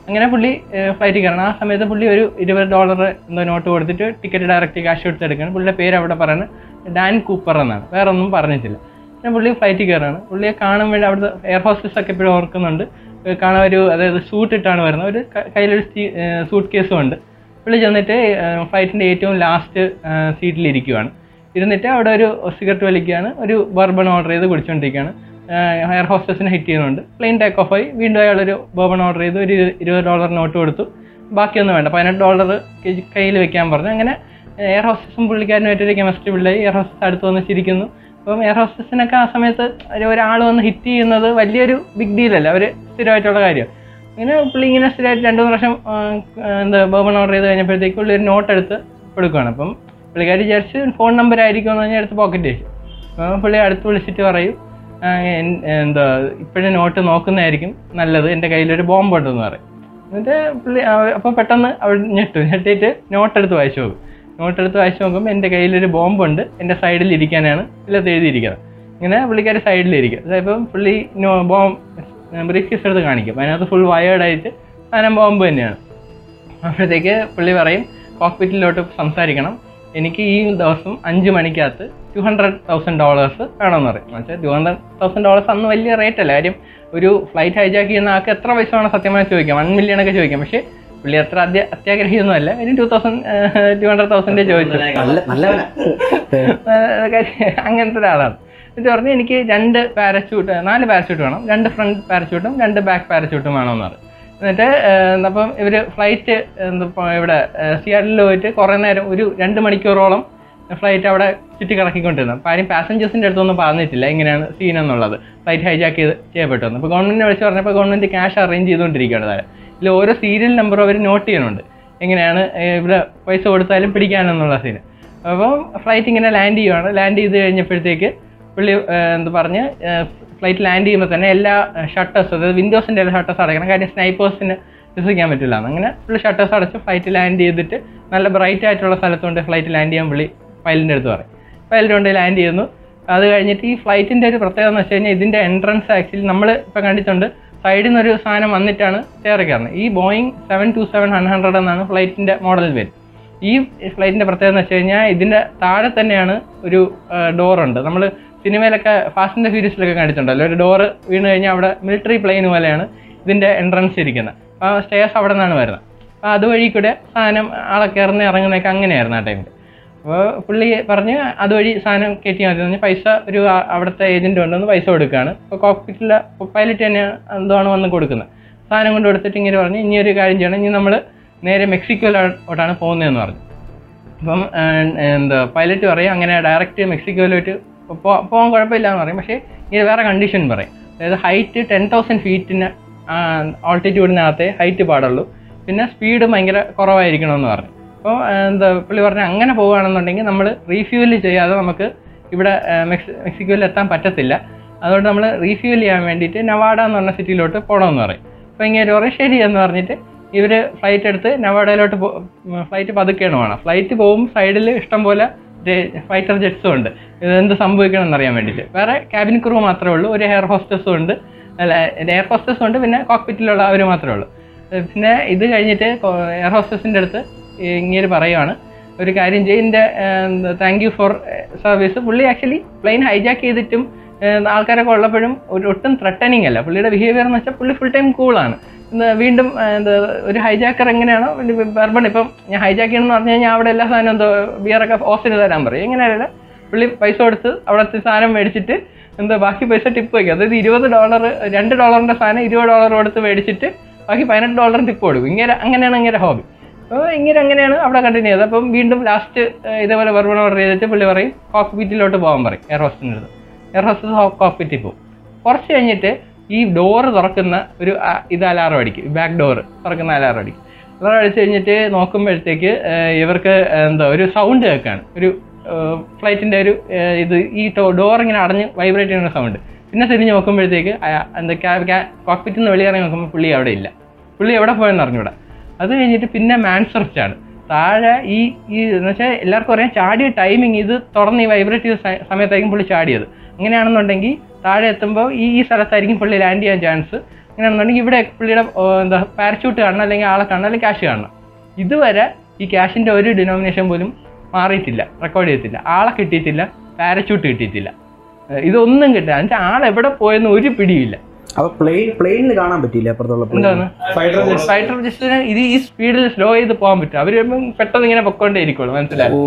അങ്ങനെ പുള്ളി ഫ്ലൈറ്റിൽ കയറണം. ആ സമയത്ത് പുള്ളി ഒരു ഇരുപത് ഡോളർ എന്തോ നോട്ട് കൊടുത്തിട്ട് ടിക്കറ്റ് ഡയറക്റ്റ് ക്യാഷ് കൊടുത്ത് എടുക്കണം പുള്ളിയുടെ പേര് അവിടെ പറയുന്നത് ഡാൻ കൂപ്പർ എന്നാണ്. വേറെ ഒന്നും പറഞ്ഞിട്ടില്ല. പിന്നെ പുള്ളി ഫ്ലൈറ്റിൽ കയറാണ്. പുള്ളിയെ കാണുമ്പോൾ അവിടുത്തെ എയർ ഹോസ്റ്റസ് ഒക്കെ എപ്പോഴും ഓർക്കുന്നുണ്ട്. കാണാൻ ഒരു അതായത് സൂട്ട് ഇട്ടാണ് വരുന്നത്. ഒരു കയ്യിലൊരു സൂട്ട് കേസും ഉണ്ട്. പുള്ളി ചെന്നിട്ട് ഫ്ലൈറ്റിന്റെ ഏറ്റവും ലാസ്റ്റ് സീറ്റിലിരിക്കുവാണ് ഇരുന്നിട്ട് അവിടെ ഒരു സിഗരറ്റ് വലിക്കുകയാണ്. ഒരു ബർബൺ ഓർഡർ ചെയ്ത് കുടിച്ചുകൊണ്ടിരിക്കുകയാണ് എയർ ഹോസ്റ്റസിനെ ഹിറ്റ് ചെയ്യുന്നുണ്ട്. പ്ലെയിൻ ടേക്ക് ഓഫ് ആയി. വീണ്ടും അയാളൊരു ബോബൺ ഓർഡർ ചെയ്ത്. ഒരു ഇരുപത് ഡോളർ നോട്ട് കൊടുത്തു. ബാക്കിയൊന്നും വേണ്ട. പതിനെട്ട് ഡോളർ കയ്യിൽ വെക്കാൻ പറഞ്ഞു. അങ്ങനെ എയർ ഹോസ്റ്റസും പുള്ളിക്കാരനുമായിട്ടൊരു കെമിസ്ട്രി ബിൽഡായി എയർ ഹോസ്റ്റസ് അടുത്ത് വന്ന് ചിരിക്കുന്നു. അപ്പം എയർ ഹോസ്റ്റസിനൊക്കെ ആ സമയത്ത് ഒരു ഒരാൾ വന്ന് ഹിറ്റ് ചെയ്യുന്നത് വലിയൊരു ബിഗ് ഡീലല്ല അവർ സ്ഥിരമായിട്ടുള്ള കാര്യം. ഇങ്ങനെ പുള്ളി ഇങ്ങനെ സ്ഥിരമായിട്ട് രണ്ടു മൂന്ന് പ്രാവശ്യം എന്താ ബോബൺ ഓർഡർ ചെയ്ത് കഴിഞ്ഞപ്പോഴത്തേക്ക് ഒരു നോട്ട് എടുത്ത് കൊടുക്കുകയാണ്. അപ്പം പുള്ളിക്കാരി വിചാരിച്ച് ഫോൺ നമ്പർ ആയിരിക്കും എന്ന് പറഞ്ഞാൽ എടുത്ത് പോക്കറ്റ് വെച്ചു. പുള്ളി അടുത്ത് വിളിച്ചിട്ട് പറയും എന്താ ഇപ്പോഴും നോട്ട് നോക്കുന്നതായിരിക്കും നല്ലത് എന്റെ കയ്യിലൊരു ബോംബ് ഉണ്ടെന്ന് പറയും. എന്നിട്ട് പുള്ളി അപ്പോൾ പെട്ടെന്ന് അവിടെ ഞെട്ടു. ഞെട്ടിയിട്ട് നോട്ട് എടുത്ത് വായിച്ചു നോക്കും. നോട്ട് എടുത്ത് വായിച്ചു നോക്കുമ്പോൾ എന്റെ കയ്യിലൊരു ബോംബുണ്ട് എന്റെ സൈഡിൽ ഇരിക്കാനാണ് ഇതിലത്ത് എഴുതിയിരിക്കുന്നത്. ഇങ്ങനെ പുള്ളിക്കാരി സൈഡിലിരിക്കും അതായപ്പം പുള്ളി നോ ബോംബ് ബ്രീഫ് കേസ് എടുത്ത് കാണിക്കും. അതിനകത്ത് ഫുൾ വയേർഡായിട്ട് സാധനം ബോംബ് തന്നെയാണ്. അപ്പോഴത്തേക്ക് പുള്ളി പറയും കോക്പിറ്റിലോട്ട് സംസാരിക്കണം. എനിക്ക് ഈ ദിവസം അഞ്ച് മണിക്കകത്ത് ടു ഹൺഡ്രഡ് തൗസൻഡ് ഡോളേഴ്സ് വേണമെന്ന് പറയും എന്നുവെച്ചാൽ ടു ഹൺഡ്രഡ് തൗസൻഡ് ഡോളേഴ്സ് അന്ന് വലിയ റേറ്റ് അല്ല. കാര്യം ഒരു ഫ്ലൈറ്റ് ഹൈജാക്ക് ചെയ്യുന്ന ആൾക്ക് എത്ര പൈസ വേണം സത്യമായി ചോദിക്കാം. വൺ മില്യൺ ഒക്കെ ചോദിക്കാം. പക്ഷേ പുള്ളി അത്ര അത്യ അത്യാഗ്രഹിയൊന്നും അല്ല ഇനി two thousand two hundred thousand ചോദിച്ചു. അങ്ങനത്തെ ഒരാളാണ്. എന്നിട്ട് പറഞ്ഞു എനിക്ക് രണ്ട് പാരച്യൂട്ട് നാല് പാരച്യൂട്ട് വേണം. രണ്ട് ഫ്രണ്ട് പാരച്യൂട്ടും രണ്ട് ബാക്ക് പാരച്യൂട്ടും വേണമെന്ന് പറഞ്ഞു എന്നിട്ട് അപ്പം ഇവർ ഫ്ലൈറ്റ് ഇവിടെ സിയാറ്റിൽ പോയിട്ട് കുറേ നേരം ഒരു രണ്ട് മണിക്കൂറോളം ഫ്ലൈറ്റ് അവിടെ ചുറ്റി കിടക്കിക്കൊണ്ടിരുന്നു അപ്പോൾ ആരും പാസഞ്ചേഴ്സിന്റെ അടുത്തൊന്നും പറഞ്ഞിട്ടില്ല എങ്ങനെയാണ് സീൻ എന്നുള്ളത്. ഫ്ലൈറ്റ് ഹൈജാക്ക് ചെയ്ത് ചെയ്യപ്പെട്ടു. അപ്പോൾ ഗവൺമെന്റിനെ വിളിച്ച് പറഞ്ഞപ്പോൾ ഗവൺമെന്റ് ക്യാഷ് അറേഞ്ച് ചെയ്തുകൊണ്ടിരിക്കുകയാണ് താഴെ ഇതിൽ ഓരോ സീരിയൽ നമ്പർ അവർ നോട്ട് ചെയ്യുന്നുണ്ട്. എങ്ങനെയാണ് ഇവിടെ പൈസ കൊടുത്താലും പിടിക്കാനെന്നുള്ള സീന് അപ്പോൾ ഫ്ലൈറ്റ് ഇങ്ങനെ ലാൻഡ് ചെയ്യുവാണ്. ലാൻഡ് ചെയ്ത് കഴിഞ്ഞപ്പോഴത്തേക്ക് പുള്ളി എന്ത് പറഞ്ഞ് ഫ്ലൈറ്റ് ലാൻഡ് ചെയ്യുമ്പോൾ തന്നെ എല്ലാ ഷട്ടേഴ്സ് അതായത് വിൻഡോസിന്റെ എല്ലാ ഷട്ടേഴ്സ് അടയ്ക്കണം. കാര്യം സ്നൈപ്പേഴ്സിന് വിശ്വസിക്കാൻ പറ്റില്ല. അങ്ങനെ ഫുൾ ഷട്ടേഴ്സ് അടച്ച് ഫ്ലൈറ്റ് ലാൻഡ് ചെയ്തിട്ട് നല്ല ബ്രൈറ്റ് ആയിട്ടുള്ള സ്ഥലത്തുകൊണ്ട് ഫ്ലൈറ്റ് ലാൻഡ് ചെയ്യാൻ വിളി പൈലറ്റിന്റെ അടുത്ത് പറയും. പൈലറ്റ് കൊണ്ട് ലാൻഡ് ചെയ്യുന്നു. അത് കഴിഞ്ഞിട്ട് ഈ ഫ്ലൈറ്റിന്റെ ഒരു പ്രത്യേകത എന്ന് വെച്ച് കഴിഞ്ഞാൽ ഇതിന്റെ എൻട്രൻസ് ആക്ച്വലി നമ്മൾ ഇപ്പോൾ കണ്ടിട്ടുണ്ട് സൈഡിൽ നിന്ന് ഒരു സാധനം വന്നിട്ടാണ് കയറിക്കയറുന്നത്. ഈ Boeing seven two seven hundred എന്നാണ് ഫ്ലൈറ്റിന്റെ മോഡൽ വരും ഈ ഫ്ലൈറ്റിന്റെ പ്രത്യേകത എന്ന് വെച്ച് കഴിഞ്ഞാൽ ഇതിന്റെ താഴെ തന്നെയാണ് ഒരു ഡോറുണ്ട് നമ്മൾ സിനിമയിലൊക്കെ ഫാസ്റ്റ് ആൻഡ് കാണിച്ചിട്ടുണ്ടല്ലോ ഒരു ഡോറ് വീണ് കഴിഞ്ഞാൽ അവിടെ മിലിറ്ററി പ്ലെയിൻ പോലെയാണ് ഇതിന്റെ എൻട്രൻസ് ഇരിക്കുന്നത്. അപ്പോൾ സ്റ്റേഴ്സ് അവിടെ നിന്നാണ് വരുന്നത്. അപ്പോൾ അതുവഴി കൂടെ സാധനം ആളെ കയറുന്ന ഇറങ്ങുന്നതൊക്കെ അങ്ങനെയായിരുന്നു ആ ടൈമിൽ അപ്പോൾ പുള്ളി പറഞ്ഞ് അതുവഴി സാധനം കയറ്റി മതി പറഞ്ഞ് പൈസ ഒരു അവിടുത്തെ ഏജന്റ് കൊണ്ടുവന്ന് പൈസ കൊടുക്കുകയാണ്. അപ്പോൾ കോക്പിറ്റിലെ പൈലറ്റ് തന്നെ എന്താണ് വന്ന് കൊടുക്കുന്നത്. സാധനം കൊണ്ട് കൊടുത്തിട്ട് ഇങ്ങനെ പറഞ്ഞ് ഇനി ഒരു കാര്യം ചെയ്യണം. ഇനി നമ്മൾ നേരെ മെക്സിക്കോയിലോട്ടാണ് പോകുന്നതെന്ന് പറഞ്ഞു. അപ്പം എന്താ പൈലറ്റ് പറയും അങ്ങനെ ഡയറക്റ്റ് മെക്സിക്കോയിലോട്ട് പോകാൻ കുഴപ്പമില്ല എന്ന് പറയും. പക്ഷേ ഇത് വേറെ കണ്ടീഷൻ പറയും. അതായത് ഹൈറ്റ് ടെൻ തൗസൻഡ് ഫീറ്റിന് ഓൾട്ടിറ്റ്യൂഡിനകത്തെ ഹൈറ്റ് പാടുള്ളൂ. പിന്നെ സ്പീഡ് ഭയങ്കര കുറവായിരിക്കണമെന്ന് പറഞ്ഞു. അപ്പോൾ എന്താ പുള്ളി പറഞ്ഞ അങ്ങനെ പോവുകയാണെന്നുണ്ടെങ്കിൽ നമ്മൾ റീഫ്യൂവൽ ചെയ്യാതെ നമുക്ക് ഇവിടെ മെക്സ് മെക്സി മെക്സിക്കോയിൽ എത്താൻ പറ്റത്തില്ല. അതുകൊണ്ട് നമ്മൾ റീഫ്യൂൽ ചെയ്യാൻ വേണ്ടിയിട്ട് നവാഡ എന്ന് പറഞ്ഞ സിറ്റിയിലോട്ട് പോകണമെന്ന് പറയും. അപ്പോൾ ഇങ്ങനെ പറയും ശരി എന്ന് പറഞ്ഞിട്ട് ഇവർ ഫ്ലൈറ്റ് എടുത്ത് നവാഡയിലോട്ട് ഫ്ലൈറ്റ് പതുക്കെയാണ് വേണം ഫ്ലൈറ്റ് പോകും സൈഡിൽ ഇഷ്ടം പോലെ ഫൈറ്റർ ജെറ്റ്സും ഉണ്ട്. ഇതെന്ത് സംഭവിക്കണം എന്നറിയാൻ വേണ്ടിയിട്ട്. വേറെ ക്യാബിൻ ക്രൂ മാത്രമേ ഉള്ളൂ ഒരു എയർ ഹോസ്റ്റസും ഉണ്ട്. അല്ല എയർ ഹോസ്റ്റസും ഉണ്ട് പിന്നെ കോക്പിറ്റിലുള്ള അവർ മാത്രമേ ഉള്ളൂ. പിന്നെ ഇത് കഴിഞ്ഞിട്ട് എയർ ഹോസ്റ്റസിന്റെ അടുത്ത് ഇങ്ങനെ പറയുവാണ് ഒരു കാര്യം ചെയ്യും എന്റെ താങ്ക് യു ഫോർ സർവീസ് പുള്ളി ആക്ച്വലി പ്ലെയിൻ ഹൈജാക്ക് ചെയ്തിട്ടും ആൾക്കാരൊക്കെ ഉള്ളപ്പോഴും ഒരു ഒട്ടും ത്രട്ടനിങ് അല്ല. പുള്ളിയുടെ ബിഹേവിയർ എന്ന് വെച്ചാൽ പുള്ളി ഫുൾ ടൈം കൂളാണ് വീണ്ടും എന്താ ഒരു ഹൈജാക്കർ എങ്ങനെയാണോ ബർബൺ ഇപ്പം ഞാൻ ഹൈജാക്ക് ചെയ്യണമെന്ന് പറഞ്ഞു കഴിഞ്ഞാൽ അവിടെ എല്ലാ സാധനവും എന്തോ ബിയറൊക്കെ ഓസിന് തരാൻ പറയും. എങ്ങനെയല്ല പുള്ളി പൈസ കൊടുത്ത് അവിടുത്തെ സാധനം മേടിച്ചിട്ട് എന്തോ ബാക്കി പൈസ ടിപ്പ് വയ്ക്കും. അതായത് ഇരുപത് ഡോളർ രണ്ട് ഡോളറിന്റെ സാധനം ഇരുപത് ഡോളർ കൊടുത്ത് മേടിച്ചിട്ട് ബാക്കി പതിനെട്ട് ഡോളർ ടിപ്പ് കൊടുക്കും. ഇങ്ങനെ അങ്ങനെയാണ് ഇങ്ങനെ ഹോബി അപ്പോൾ ഇങ്ങനെ അങ്ങനെയാണ് അവിടെ കണ്ടിന്യൂ ചെയ്തത്. അപ്പം വീണ്ടും ലാസ്റ്റ് ഇതേപോലെ വെർബൺ ഓർഡർ ചെയ്തിട്ട് പുള്ളി പറയും കോക്പിറ്റിലോട്ട് പോകാൻ പറയും. എയർ ഹോസ്റ്റിന്റെ അടുത്ത്. എയർ ഹോസ്റ്റസ് കോക്പിറ്റിൽ പോകും കുറച്ച് കഴിഞ്ഞിട്ട് ഈ ഡോറ് തുറക്കുന്ന ഒരു ഇത് അലാറം അടിക്കും. ബാക്ക് ഡോറ് തുറക്കുന്ന അലാറം അടിക്കും. അലാറം അടിച്ചു കഴിഞ്ഞിട്ട് നോക്കുമ്പോഴത്തേക്ക് ഇവർക്ക് എന്താ ഒരു സൗണ്ട് കേൾക്കാണ്. ഒരു ഫ്ലൈറ്റിന്റെ ഒരു ഇത് ഈ ഡോർ ഇങ്ങനെ അടഞ്ഞ് വൈബ്രേറ്റ് ചെയ്യുന്ന സൗണ്ട് പിന്നെ തിരിഞ്ഞ് നോക്കുമ്പോഴത്തേക്ക് എന്താ കോക്പിറ്റിൽ നിന്ന് വെളിയിറങ്ങി നോക്കുമ്പോൾ പുള്ളി അവിടെ ഇല്ല. പുള്ളി എവിടെ പോയെന്ന് അറിഞ്ഞൂടാ. അത് കഴിഞ്ഞിട്ട് പിന്നെ മാൻ സെർച്ചാണ് താഴെ ഈ ഈ എന്ന് വെച്ചാൽ എല്ലാവർക്കും അറിയാം ചാടിയ ടൈമിങ് ഇത് തുറന്ന് ഈ വൈബ്രേറ്റ് ചെയ്ത സമയത്തായിരിക്കും പുള്ളി ചാടിയത്. അങ്ങനെയാണെന്നുണ്ടെങ്കിൽ താഴെ എത്തുമ്പോൾ ഈ ഈ സ്ഥലത്തായിരിക്കും പുള്ളി ലാൻഡ് ചെയ്യാൻ ചാൻസ് ഇങ്ങനെയാണെന്നുണ്ടെങ്കിൽ ഇവിടെ പുള്ളിയുടെ എന്താ പാരച്യൂട്ട് കാണണം അല്ലെങ്കിൽ ആളെ കാണണം അല്ലെങ്കിൽ ക്യാഷ് കാണണം. ഇതുവരെ ഈ ക്യാഷിന്റെ ഒരു ഡിനോമിനേഷൻ പോലും മാറിയിട്ടില്ല റെക്കോർഡ് ചെയ്തിട്ടില്ല. ആളെ കിട്ടിയിട്ടില്ല പാരച്യൂട്ട് കിട്ടിയിട്ടില്ല. ഇതൊന്നും കിട്ടില്ല. എന്നുവെച്ചാൽ ആളെവിടെ പോയെന്ന് ഒരു പിടിയില്ല അപ്പൊ പ്ലെയിൻ പ്ലെയിനിൽ കാണാൻ പറ്റില്ല അപ്പുറത്തുള്ള ഫൈറ്റർ ജെറ്റ് ഫൈറ്റർ ജസ്റ്റിന് ഇത് ഈ സ്പീഡിൽ സ്ലോ ചെയ്ത് പോകാൻ പറ്റും. അവർ പെട്ടെന്ന് ഇങ്ങനെ പൊക്കോണ്ടേ ഇരിക്കുള്ളൂ. മനസ്സിലായി? ഓ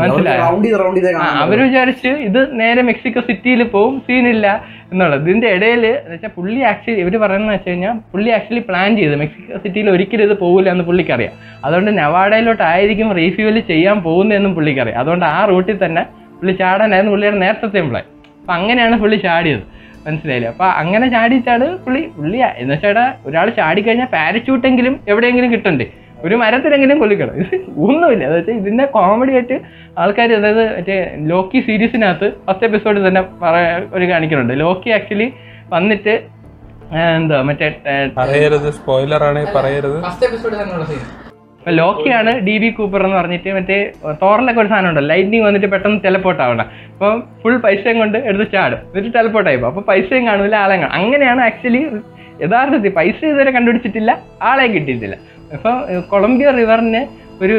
മനസ്സിലായോ? റൗണ്ട് ചെയ്ത് റൗണ്ട് ചെയ്തേ ആ, അവർ വിചാരിച്ച് ഇത് നേരെ മെക്സിക്കോ സിറ്റിയിൽ പോവും സീനില്ല എന്നുള്ളത്. ഇതിന്റെ ഇടയിൽ വെച്ചാൽ പുള്ളി ആക്ച്വലി ഇവർ പറയുന്നത് വെച്ച് കഴിഞ്ഞാൽ പുള്ളി ആക്ച്വലി പ്ലാൻ ചെയ്ത്. മെക്സിക്കോ സിറ്റിയിൽ ഒരിക്കലും ഇത് പോകില്ല എന്ന് പുള്ളിക്കറിയാം. അതുകൊണ്ട് നവാഡയിലോട്ട് ആയിരിക്കും റീഫ്യൂവൽ ചെയ്യാൻ പോകുന്നതെന്നും പുള്ളിക്കറിയാം. അതുകൊണ്ട് ആ റൂട്ടിൽ തന്നെ പുള്ളി ചാടാനായിരുന്നു പുള്ളിയുടെ നേരത്തെ പ്ലാൻ അപ്പൊ അങ്ങനെയാണ് പുള്ളി ചാടിയത്. മനസ്സിലായില്ലേ? അപ്പൊ അങ്ങനെ ചാടിയിട്ടാണ് പുള്ളി പുള്ളി എന്ന് വെച്ചാൽ ഒരാൾ ചാടിക്കഴിഞ്ഞാൽ പാരച്യൂട്ടെങ്കിലും എവിടെയെങ്കിലും കിട്ടണ്ടേ? ഒരു മരത്തിലെങ്കിലും കൊല്ലിക്കണം ഇത് ഒന്നുമില്ല. അതായത് ഇതിന്റെ കോമഡി ആയിട്ട് ആൾക്കാർ അതായത് മറ്റേ ലോക്കി സീരീസിനകത്ത് ഫസ്റ്റ് എപ്പിസോഡിൽ തന്നെ പറയാ ഒരു കാണിക്കുന്നുണ്ട്. ലോക്കി ആക്ച്വലി വന്നിട്ട് എന്താ മറ്റേ പറയരുത്. സ്പോയിലർ ആണ് പറയരുത്. ഫസ്റ്റ് എപ്പിസോഡ് തന്നെ സീൻ ലോക്കിയാണ് ഡി ബി കൂപ്പർ എന്ന് പറഞ്ഞിട്ട് മറ്റേ തോറിലൊക്കെ ഒരു സാധനം ഉണ്ടല്ലോ ലൈറ്റിനിങ് വന്നിട്ട് പെട്ടെന്ന് ടെലപ്പോർട്ട് ആവണം അപ്പോൾ ഫുൾ പൈസയും കൊണ്ട് എടുത്ത് ചാടും. എന്നിട്ട് ടെലപ്പോർട്ട് ആയിപ്പോ അപ്പൊ പൈസയും കാണില്ല ആളെയും കാണും അങ്ങനെയാണ് ആക്ച്വലി യഥാർത്ഥത്തിൽ പൈസ ഇതുവരെ കണ്ടുപിടിച്ചിട്ടില്ല ആളെയും കിട്ടിയിട്ടില്ല. അപ്പോൾ കൊളംബിയ റിവറിന് ഒരു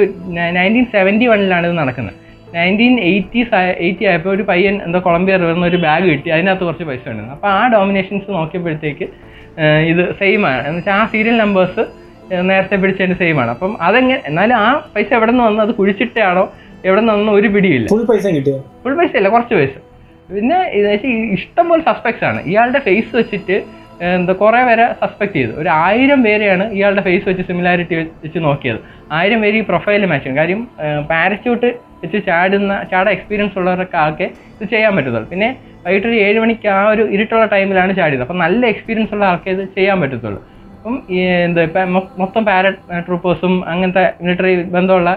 നയന്റീൻ സെവന്റി വണ്ണിലാണ് ഇത് നടക്കുന്നത്. നയന്റീൻ എയ്റ്റീസ് എയ്റ്റി ആയപ്പോൾ ഒരു പയ്യൻ എന്തോ കൊളംബിയ റിവറിന് ഒരു ബാഗ് കിട്ടി. അതിനകത്ത് കുറച്ച് പൈസ ഉണ്ടായിരുന്നു. അപ്പോൾ ആ ഡോമിനേഷൻസ് നോക്കിയപ്പോഴത്തേക്ക് ഇത് സെയിം ആണ്. എന്ന് വെച്ചാൽ ആ സീരിയൽ നമ്പേഴ്സ് നേരത്തെ പിടിച്ചതിന്റെ സെയിം ആണ്. അപ്പം അതെങ്ങനെ എന്നാലും ആ പൈസ എവിടെ നിന്ന് വന്ന്? അത് കുഴിച്ചിട്ടാണോ എവിടെ നിന്ന് വന്ന്? ഒരു പിടിയില്ല ഫുൾ പൈസ കിട്ടിയോ? ഫുൾ പൈസ അല്ല കുറച്ച് പൈസ. പിന്നെ ഇഷ്ടം പോലെ സസ്പെക്ട്സ് ആണ്. ഇയാളുടെ ഫേസ് വെച്ചിട്ട് എന്താ കുറേ പേരെ സസ്പെക്ട് ചെയ്തു. ഒരു ആയിരം പേരെയാണ് ഇയാളുടെ ഫേസ് വെച്ച് സിമിലാരിറ്റി വെച്ച് നോക്കിയത്. ആയിരം പേര് ഈ പ്രൊഫൈൽ മാച്ച് ചെയ്യും കാര്യം പാരച്യൂട്ട് വെച്ച് ചാടുന്ന ചാടാൻ എക്സ്പീരിയൻസ് ഉള്ളവരൊക്കെ ആകെ ഇത് ചെയ്യാൻ പറ്റത്തുള്ളൂ. പിന്നെ വൈകിട്ടൊരു ഏഴ് മണിക്ക് ആ ഒരു ഇരുട്ടുള്ള ടൈമിലാണ് ചാടിയത്. അപ്പം നല്ല എക്സ്പീരിയൻസ് ഉള്ള ആൾക്കേ ഇത് ചെയ്യാൻ പറ്റത്തുള്ളൂ. അപ്പം എന്താ ഇപ്പം മൊത്തം പാര ട്രൂപ്പേഴ്സും അങ്ങനത്തെ മിലിറ്ററി ബന്ധമുള്ള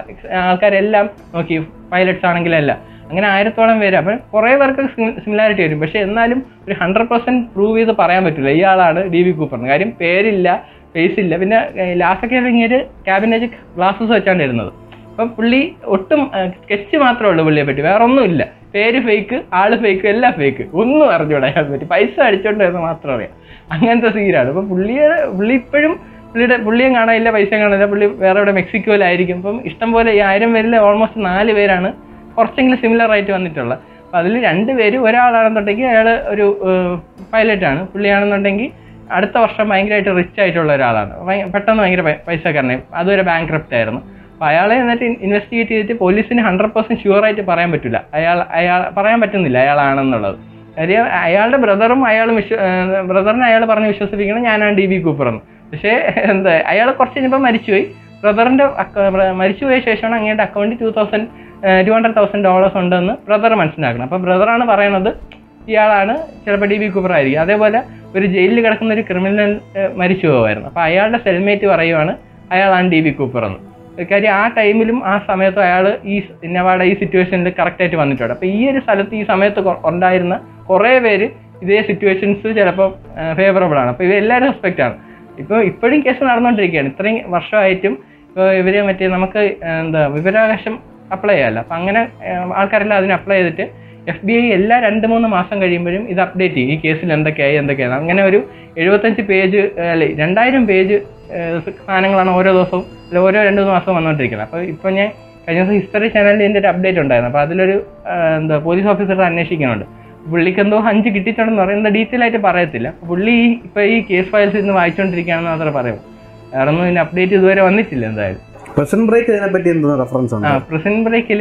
ആൾക്കാരെല്ലാം നോക്കി പൈലറ്റ്സ് ആണെങ്കിലെല്ലാം അങ്ങനെ ആയിരത്തോളം പേര്. അപ്പം കുറേ പേർക്ക് സിമിലാരിറ്റി വരും. പക്ഷേ എന്നാലും ഒരു ഹൺഡ്രഡ് പെർസെന്റ് പ്രൂവ് ചെയ്ത് പറയാൻ പറ്റില്ല. ഇയാളാണ് ഡി വി കൂപ്പർ കാര്യം പേരില്ല ഫേസ് ഇല്ല. പിന്നെ ലാസ്റ്റൊക്കെ ഇറങ്ങിയൊരു ക്യാബിനേജ് ഗ്ലാസസ് വെച്ചാണ് ഇരുന്നത്. അപ്പം പുള്ളി ഒട്ടും സ്കെച്ച് മാത്രമേ ഉള്ളൂ പുള്ളിയെ പറ്റി വേറെ പേര് ഫേക്ക് ആൾ ഫേക്ക് എല്ലാം ഫേക്ക് ഒന്നും അറിഞ്ഞൂടാ അയാളെ പറ്റി. പൈസ അടിച്ചോണ്ട് വരുന്നത് മാത്രം അറിയാം. അങ്ങനത്തെ സീനാണ് അപ്പം പുള്ളിയുടെ പുള്ളി ഇപ്പോഴും പുള്ളിയുടെ പുള്ളിയും കാണാനില്ല പൈസയും കാണില്ല പുള്ളി വേറെ എവിടെ മെക്സിക്കോയിലായിരിക്കും. അപ്പം ഇഷ്ടം പോലെ ഈ ആയിരം പേരിൽ ഓൾമോസ്റ്റ് നാല് പേരാണ് കുറച്ചെങ്കിലും സിമിലർ ആയിട്ട് വന്നിട്ടുള്ളത്. അപ്പം അതിൽ രണ്ട് പേര് ഒരാളാണെന്നുണ്ടെങ്കിൽ അയാൾ ഒരു പൈലറ്റാണ് പുള്ളിയാണെന്നുണ്ടെങ്കിൽ അടുത്ത വർഷം ഭയങ്കരമായിട്ട് റിച്ച് ആയിട്ടുള്ള ഒരാളാണ്. പെട്ടെന്ന് ഭയങ്കര പൈസ പൈസക്കാരനായി. അതുവരെ ബാങ്ക് ആയിരുന്നു. അപ്പോൾ അയാളെ എന്നിട്ട് ഇൻവെസ്റ്റിഗേറ്റ് ചെയ്തിട്ട് പോലീസിന് ഹൺഡ്രഡ് പെർസെന്റ് ഷുവർ ആയിട്ട് പറയാൻ പറ്റില്ല അയാൾ അയാൾ പറയാൻ പറ്റുന്നില്ല അയാളാണെന്നുള്ളത്. കാര്യം അയാളുടെ ബ്രദറും അയാളും വിശ്വ ബ്രദറിനെ അയാൾ പറഞ്ഞ് വിശ്വസിപ്പിക്കണം ഞാനാണ് ഡി ബി കൂപ്പറെന്ന് പക്ഷേ എന്താ അയാൾ കുറച്ച് കഴിഞ്ഞപ്പോൾ മരിച്ചുപോയി. ബ്രദറിന്റെ മരിച്ചുപോയ ശേഷമാണ് അങ്ങയുടെ അക്കൗണ്ടിൽ two thousand two hundred thousand dollars ഉണ്ടെന്ന് ബ്രദർ മനസ്സിലാക്കണം. അപ്പോൾ ബ്രദറാണ് പറയണത് ഇയാളാണ് ചിലപ്പോൾ ഡി ബി കൂപ്പർ ആയിരിക്കും. അതേപോലെ ഒരു ജയിലിൽ കിടക്കുന്ന ഒരു ക്രിമിനൽ മരിച്ചു പോകുമായിരുന്നു അപ്പോൾ അയാളുടെ സെൽമേറ്റ് പറയുവാണ് അയാളാണ് ഡി ബി കൂപ്പർ എന്ന്. കാര്യം ആ ടൈമിലും ആ സമയത്തും അയാൾ ഈ ഇന്നവാട ഈ സിറ്റുവേഷനിൽ കറക്റ്റായിട്ട് വന്നിട്ടുണ്ട്. അപ്പോൾ ഈ ഒരു സ്ഥലത്ത് ഈ സമയത്ത് ഉണ്ടായിരുന്ന കുറേ പേര് ഇതേ സിറ്റുവേഷൻസ് ചിലപ്പോൾ ഫേവറബിൾ ആണ്. അപ്പോൾ ഇവരെല്ലാവരും സസ്പെക്റ്റ് ആണ്. ഇപ്പോൾ ഇപ്പോഴും കേസ് നടന്നുകൊണ്ടിരിക്കുകയാണ് ഇത്രയും വർഷമായിട്ടും ഇപ്പോൾ ഇവർ മറ്റേ നമുക്ക് എന്താ വിവരാവകാശം അപ്ലൈ ചെയ്യാമല്ലോ അപ്പം അങ്ങനെ ആൾക്കാരെല്ലാം അതിന് അപ്ലൈ ചെയ്തിട്ട് എഫ് ബി ഐ എല്ലാ രണ്ട് മൂന്ന് മാസം കഴിയുമ്പോഴും ഇത് അപ്ഡേറ്റ് ചെയ്യും. ഈ കേസിൽ എന്തൊക്കെയായി എന്തൊക്കെയാണ് അങ്ങനെ ഒരു എഴുപത്തഞ്ച് പേജ് അല്ലെ രണ്ടായിരം പേജ് സാധനങ്ങളാണ് ഓരോ ദിവസവും ഓരോ രണ്ട് മൂന്ന് മാസം വന്നുകൊണ്ടിരിക്കുന്നത് അപ്പോൾ ഇപ്പോൾ ഞാൻ കഴിഞ്ഞ ദിവസം ഹിസ്റ്ററി ചാനലിൽ ഇതിന്റെ ഒരു അപ്ഡേറ്റ് ഉണ്ടായിരുന്നു. അപ്പോൾ അതിലൊരു എന്താ പോലീസ് ഓഫീസർ അന്വേഷിക്കുന്നുണ്ട്. പുള്ളിക്ക് എന്തോ അഞ്ച് കിട്ടിയിട്ടുണ്ടെന്ന് പറയുന്നത് ഡീറ്റെയിൽ ആയിട്ട് പറയത്തില്ല. പുള്ളി ഈ ഇപ്പോൾ ഈ കേസ് ഫയൽസ് ഇന്ന് വായിച്ചുകൊണ്ടിരിക്കുകയാണെന്ന് മാത്രമേ പറയൂ. വേറെ ഒന്നും ഇതിന്റെ അപ്ഡേറ്റ് ഇതുവരെ വന്നിട്ടില്ല എന്തായാലും. പ്രസന്റ് ബ്രേക്ക് ഇതിനെ പറ്റി എന്താണ് റെഫറൻസ് ആണ് പ്രസന്റ് ബ്രേക്കിൽ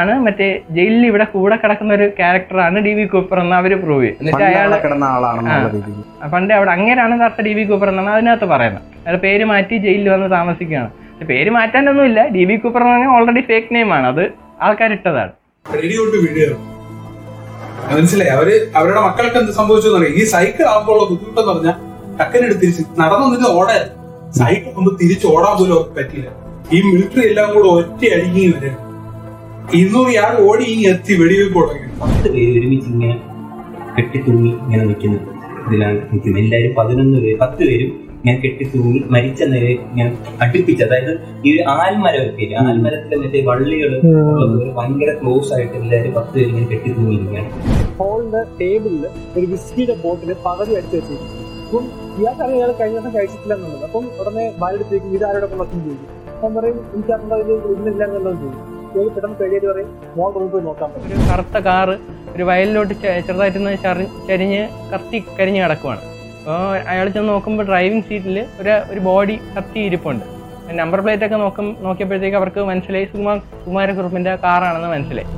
ആണ് മറ്റേ ജയിലിൽ ഇവിടെ കൂടെ കിടക്കുന്ന ഒരു ക്യാരക്ടറാണ് ഡി വി കൂപ്പർ എന്ന് അവർ പ്രൂവ് ചെയ്യും. എന്നിട്ട് അയാൾ ആളാണെന്നുള്ള പണ്ട് അവിടെ അങ്ങനെയാണ് കറക്റ്റ് ഡി വി കൂപ്പർ എന്നാണ് അതിനകത്ത് പറയുന്നത്. അയാൾ പേര് മാറ്റി ജയിലിൽ വന്ന് താമസിക്കുകയാണ്. പേര് മാറ്റാനൊന്നുമില്ല. ഡി ബി കൂപ്പർ എന്ന് പറഞ്ഞാൽ ഓൾറെഡി ഫേക്ക് നെയിം ആണ്. അത് ആൾക്കാർ ഇട്ടതാണ് മനസ്സിലായി? അവർ അവരുടെ മക്കൾക്ക് എന്ത് സംഭവിച്ചു ഈ സൈക്കിൾ ആകുമ്പോൾ ഉള്ള ബുദ്ധിമുട്ടെന്ന് പറഞ്ഞാൽ ടക്കനെടുത്ത് തിരിച്ച് നടന്നു നിന്ന് ഓടാൻ. സൈക്കിൾ ആകുമ്പോൾ തിരിച്ച് ഓടാൻ പോലും അവർക്ക് പറ്റില്ല. ഈ മിലിറ്ററി എല്ലാം കൂടെ ഒറ്റ അടിങ്ങി വരെ. ഇന്നൂറ് ഇയാൾ ഓടി ഇനി എത്തി വെടിവെപ്പ് തുടങ്ങി പത്ത് പേര് ഒരുമിച്ച് ഇങ്ങനെ കെട്ടിത്തുങ്ങി ഇങ്ങനെ നിൽക്കുന്നത്. ഇതിലാണ് നിൽക്കുന്നത്. എല്ലാവരും പതിനൊന്ന് പേര് പത്ത് പേരും ഇങ്ങനെ കെട്ടിത്തൂങ്ങി മരിച്ച നിലയിൽ ഞാൻ അടുപ്പിച്ച് അതായത് ഈ ഒരു ആൽമരം ഒക്കെ ഇല്ല ആൽമരത്തിലെ മറ്റേ വള്ളികൾ ഭയങ്കര ക്ലോസ് ആയിട്ട് എല്ലാവരും പത്ത് പേര് ഇങ്ങനെ കെട്ടി തൂങ്ങിയിരിക്കുകയാണ്. ഹോളിന്റെ ടേബിളിൽ ഒരു വിസ്കിയുടെ ബോട്ടിൽ പകുതി അടിച്ചു വെച്ചിരിക്കും അപ്പം ഇയാൾക്കറിയാം ഇയാൾ കഴിഞ്ഞ ദിവസം കഴിച്ചിട്ടില്ല എന്നുള്ളത്. അപ്പം ഉടനെ ബാലെടുത്തേക്കും ഇത് ആരുടെ കൊള്ളക്കും ചെയ്യും അപ്പം പറയും എനിക്കറിയാം ഇത് എന്നുള്ളത് ചെയ്യും ഇയാൾ പെട്ടെന്ന് പേടിയായിട്ട് പറയും മോൾ റൂമിൽ പോയി നോക്കാൻ പറ്റും. ഒരു കറുത്ത കാറ് ഒരു വയലിലോട്ട് ചെറുതായിട്ട് ചരിഞ്ഞ് കത്തി കരിഞ്ഞ് കിടക്കുവാണ്. അപ്പോൾ അയാൾ ചെന്ന് നോക്കുമ്പോൾ ഡ്രൈവിംഗ് സീറ്റിൽ ഒരു ഒരു ബോഡി കത്തി ഇരിപ്പുണ്ട്. നമ്പർ പ്ലേറ്റ് ഒക്കെ നോക്കും നോക്കിയപ്പോഴത്തേക്ക് അവർക്ക് മനസ്സിലായി. സുകുമാർ കുമാരക്കുറുപ്പിന്റെ കാറാണെന്ന് മനസ്സിലായി.